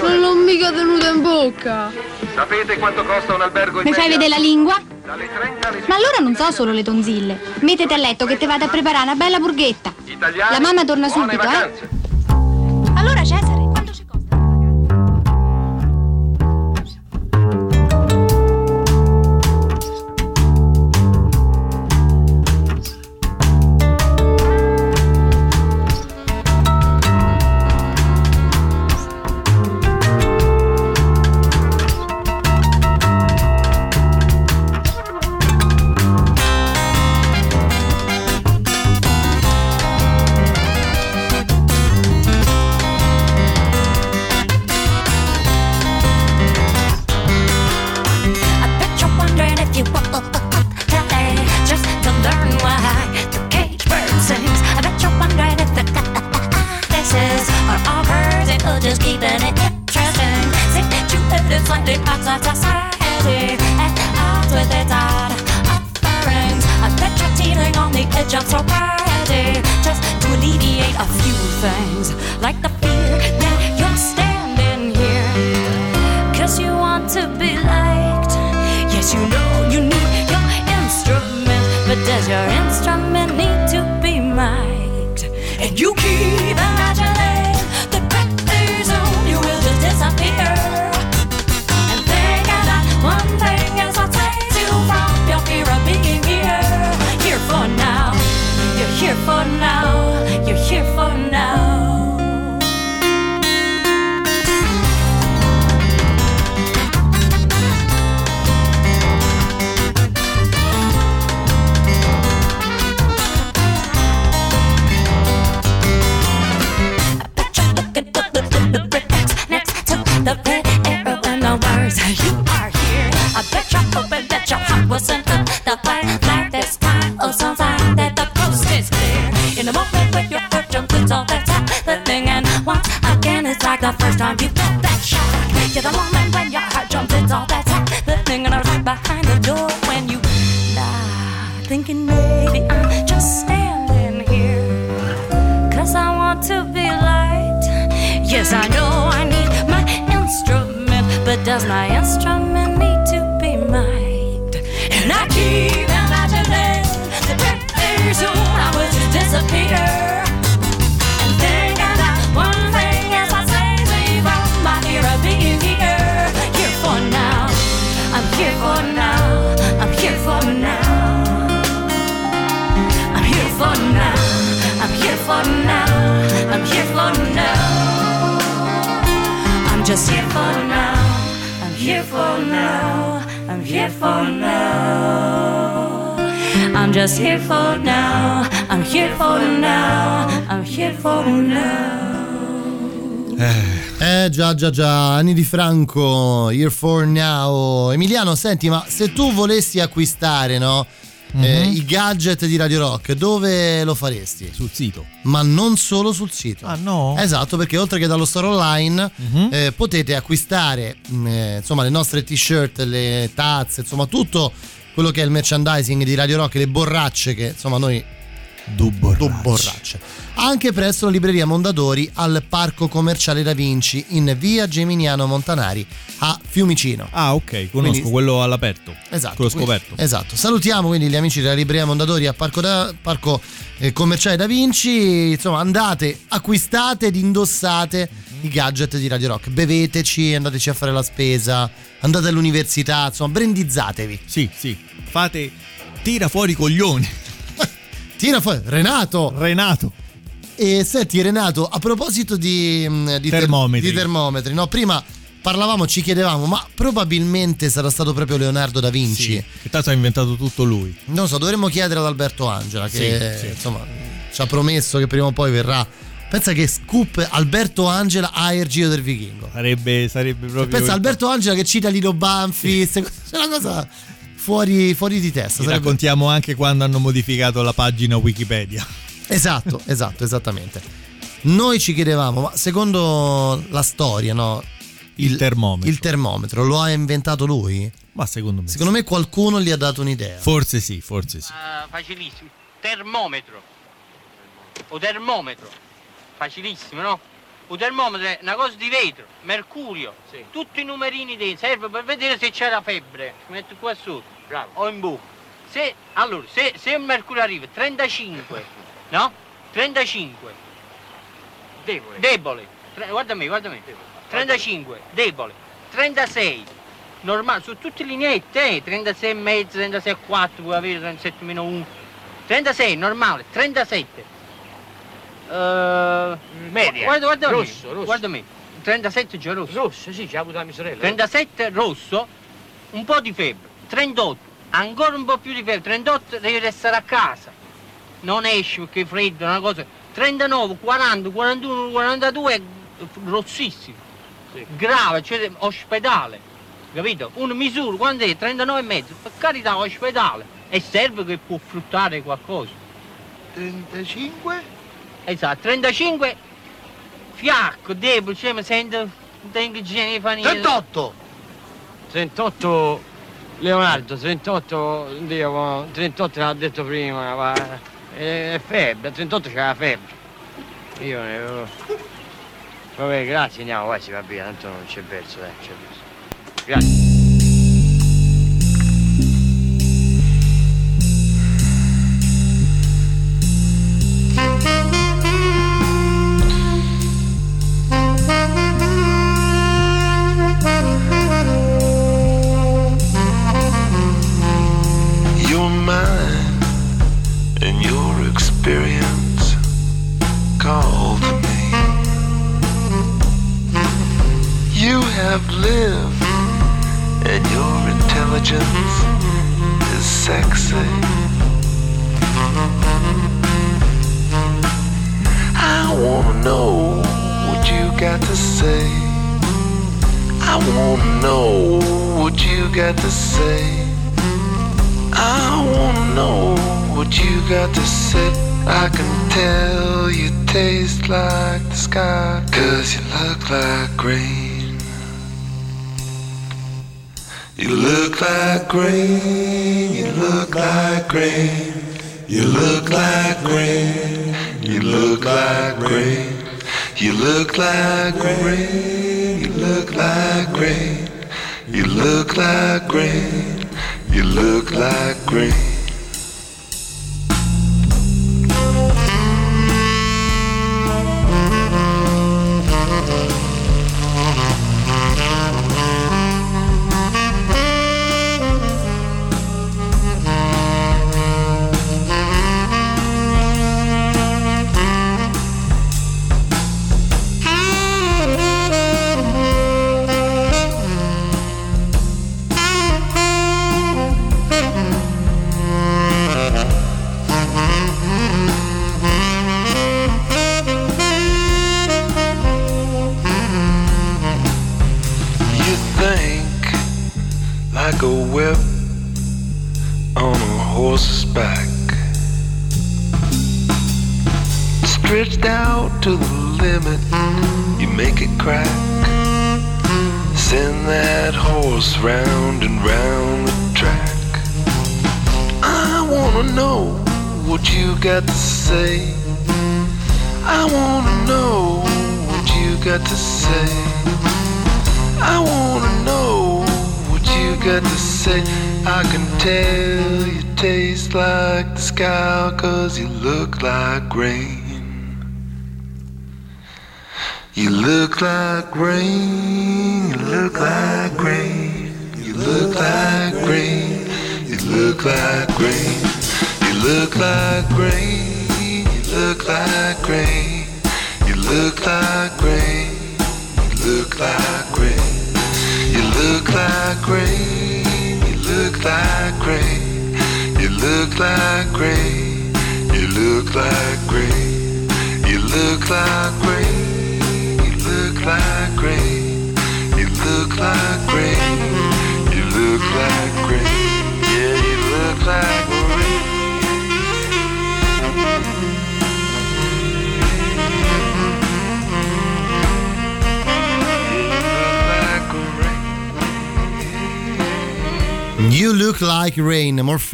Non l'ho mica tenuta in bocca. Sapete quanto costa un albergo in Mi fai vedere la lingua? Dalle 30 alle Ma allora non so solo le tonzille. Mettiti a letto che ti vado a preparare una bella burghetta. Italiani, La mamma torna subito, eh? Allora, Cesare, Situated slightly outside society at odds with its odd offerings. I bet you're teetering on the edge of sobriety just to alleviate a few things like the fear that you're standing here. Cause you want to be liked. Yes, you know you need your instrument. But does your instrument need to be mic'd? And you keep imagining the pretty soon you will just disappear. Here for now. You're here shock. You're the moment when your heart jumps, it's all that's happening right behind the door when you lie, thinking maybe I'm just standing here. Cause I want to be liked. Yes, I know I need my instrument, but does my instrument just here for now, I'm here for now, I'm here for now. I'm just here for now, I'm here for now, I'm here for now. Eh già già già, anni di Franco, Here for Now. Emiliano, senti, ma se tu volessi acquistare, no? eh, Mhm. I gadget di Radio Rock, dove lo faresti? Sul sito. Ma non solo sul sito. Ah no? Esatto, perché oltre che dallo store online Mhm. eh, potete acquistare mh, eh, insomma le nostre t-shirt, le tazze, insomma tutto quello che è il merchandising di Radio Rock, le borracce che insomma noi Du borracce. borracce. Anche presso la libreria Mondadori al Parco Commerciale Da Vinci in via Geminiano Montanari a Fiumicino. Ah, ok, conosco Quindi- quello all'aperto. Esatto. Quello quindi- scoperto. Esatto. Salutiamo quindi gli amici della libreria Mondadori a Parco, da- Parco, eh, Commerciale Da Vinci. Insomma, andate, acquistate ed indossate i gadget di Radio Rock. Beveteci, andateci a fare la spesa, andate all'università, insomma, brandizzatevi. Sì, sì. Fate. Tira fuori coglioni. Tira fuori. Renato! Renato. E senti Renato, a proposito di, mh, di ter- Termometri. di termometri, no? prima parlavamo, ci chiedevamo, ma probabilmente sarà stato proprio Leonardo da Vinci. Sì, che tanto ha inventato tutto lui. Non so, dovremmo chiedere ad Alberto Angela che Sì, sì. insomma ci ha promesso che prima o poi verrà. Pensa che scoop Alberto Angela a Ergio del Vichingo. Sarebbe, sarebbe proprio. Pensa Alberto Angela che cita Lino Banfi, cose- c'è una cosa fuori, fuori di testa. Sarebbe- raccontiamo anche quando hanno modificato la pagina Wikipedia. Esatto, esatto, esattamente. Noi ci chiedevamo, ma secondo la storia, no? Il, termometro. Il termometro lo ha inventato lui? Ma secondo me. Secondo me qualcuno gli ha dato un'idea. Forse sì, forse sì. Ah, facilissimo. Termometro. O termometro. Facilissimo, no? Un termometro è una cosa di vetro, mercurio, tutti i numerini dentro, serve per vedere se c'è la febbre. Ci metto qua sotto, bravo, o in bocca. Se, allora, se, se mercurio arriva 35, no? 35. Debole. Debole. Tre- guarda me, guarda me. 35, debole. 36. Normale, su tutte le lineette, eh? 36 e mezzo, 36 e 4, puoi avere 37 meno 1. 36, normale, 37. Uh, Media. Guarda, guarda Rosso, me, rosso. guarda me. 37 già rosso. Rosso, sì, c'ha avuto la mia sorella. 37 rosso, un po' di febbre. 38, ancora un po' più di febbre. 38 devi restare a casa. Non esci perché è freddo, una cosa. 39, 40, 41, 42 è rossissimo. Grave, cioè ospedale. Capito? Una misura, quando è? 39 e mezzo. Per carità, ospedale. E serve che può fruttare qualcosa. 35? Esatto, 35 fiacco, debole, cioè mi sento, non tengo igiene di fa niente. 38! 38 Leonardo, 38, Dio, 38 l'ha detto prima, ma è febbre, 38 c'è la febbre. Io ne avevo... Vabbè, grazie, andiamo, vai, si va via, tanto non c'è verso, dai, c'è verso. Grazie. You look like rain, you look like rain, you look like rain, you look like rain, you look like rain, you look like rain, you look like rain, you look like rain.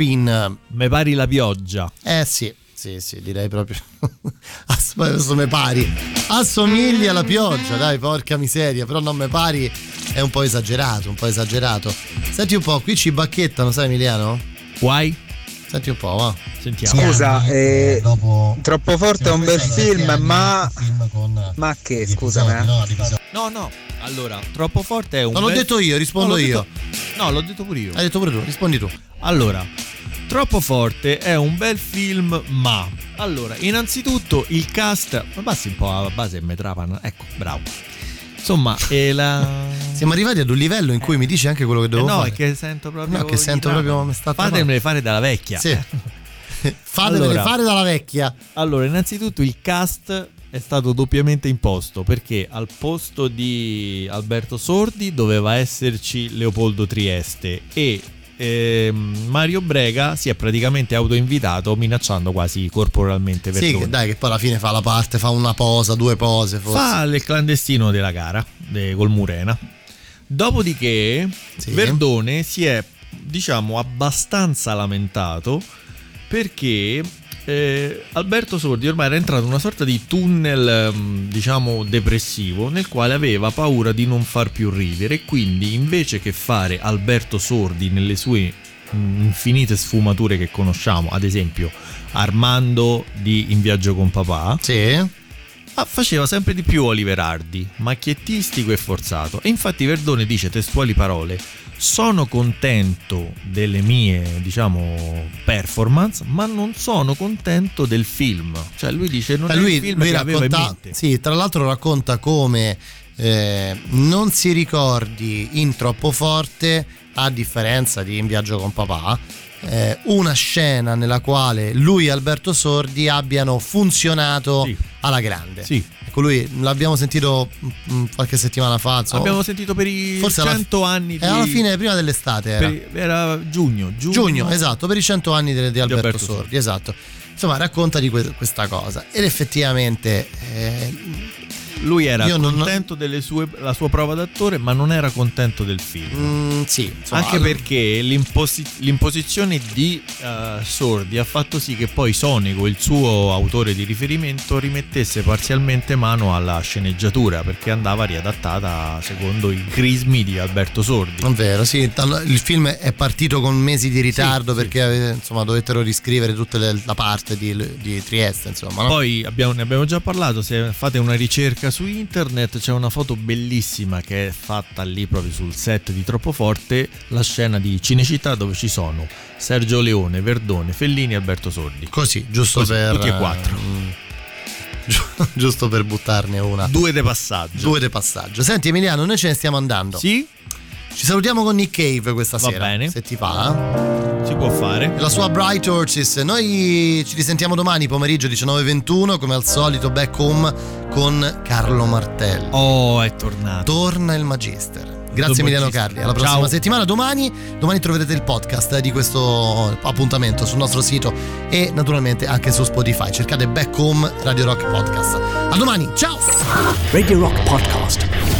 Morphine. Me pari la pioggia. Eh sì, sì, sì, direi proprio. Adesso me pari. Assomiglia alla pioggia, dai, porca miseria. Però non me pari è un po' esagerato, un po' esagerato. Senti un po', qui ci bacchettano, sai Emiliano? Guai? Senti un po', va. Sentiamo. Scusa, eh, troppo forte è un bel film, ma. Ma che, scusami. eh. No, no. Allora, troppo forte è un Non l'ho bel- detto io, rispondo No, l'ho io. detto- No, l'ho detto pure io. Hai detto pure tu, rispondi tu. Allora, Troppo forte è un bel film, ma allora, innanzitutto il cast, ma passi un po' a base e me trapano. Ecco, bravo. Insomma, e la (laughs) Siamo arrivati ad un livello in cui mi dici anche quello che Eh devo no, fare. è che sento proprio No, che sento proprio trama. sta Fatemele fare dalla vecchia. Sì. (laughs) (laughs) Fatemele Allora. fare dalla vecchia. Allora, innanzitutto il cast è stato doppiamente imposto perché al posto di Alberto Sordi doveva esserci Leopoldo Trieste e ehm, Mario Brega si è praticamente autoinvitato minacciando quasi corporalmente Sì, Verdone. che dai, che poi alla fine fa la parte, fa una posa, due pose forse. Fa il clandestino della gara de- col Murena. Dopodiché Verdone si è, diciamo, abbastanza lamentato perché eh, Alberto Sordi ormai era entrato in una sorta di tunnel, ehm, diciamo, depressivo nel quale aveva paura di non far più ridere e quindi invece che fare Alberto Sordi nelle sue mm, infinite sfumature che conosciamo, ad esempio Armando di In viaggio con papà, Ah, faceva sempre di più Oliver Hardy, macchiettistico e forzato. E infatti Verdone dice testuali parole: Sono contento delle mie, diciamo, performance, ma non sono contento del film. Cioè, lui dice: Non Eh, è lui, il film lui che racconta, sì, tra l'altro racconta come eh, non si ricordi in troppo forte, a differenza di In viaggio con papà, eh, una scena nella quale lui e Alberto Sordi abbiano funzionato alla grande. Sì. Ecco, lui l'abbiamo sentito mm, qualche settimana fa. insomma. Abbiamo sentito per i Forse alla- 100 anni di. E alla fine, prima dell'estate era. per- era giugno, giugno. Giugno, esatto, per i 100 anni di, di Alberto, Alberto Sordi, esatto. Insomma, racconta di que- questa cosa ed effettivamente eh, lui era Io contento della sua prova d'attore, ma non era contento del film. Mm, sì, insomma, Anche perché l'imposi- l'imposizione di eh, Sordi ha fatto sì che poi Sonico, il suo autore di riferimento, rimettesse parzialmente mano alla sceneggiatura perché andava riadattata secondo i crismi di Alberto Sordi. È vero, sì, il film è partito con mesi di ritardo perché eh, insomma dovettero riscrivere tutta la parte di, di Trieste, insomma. no? Poi abbiamo- ne abbiamo già parlato, se fate una ricerca su internet c'è una foto bellissima che è fatta lì proprio sul set di Troppo Forte, la scena di Cinecittà dove ci sono Sergio Leone, Verdone, Fellini e Alberto Sordi. Così, giusto Così, per Tutti e quattro. (laughs) mm, gi- giusto per buttarne una. Due de passaggio. Due de passaggio. Senti Emiliano, noi ce ne stiamo andando. Sì? Ci salutiamo con Nick Cave questa Va sera. bene. Se ti va. Si può fare. La sua Bright Horses. Noi ci risentiamo domani pomeriggio 19.21 come al solito back home con Carlo Martello. Oh, è tornato. Torna il Magister. Grazie Emiliano. Carli, alla prossima Ciao. settimana. Domani, domani troverete il podcast di questo appuntamento sul nostro sito e naturalmente anche su Spotify. Cercate Back Home Radio Rock Podcast. A domani, ciao! Radio Rock Podcast.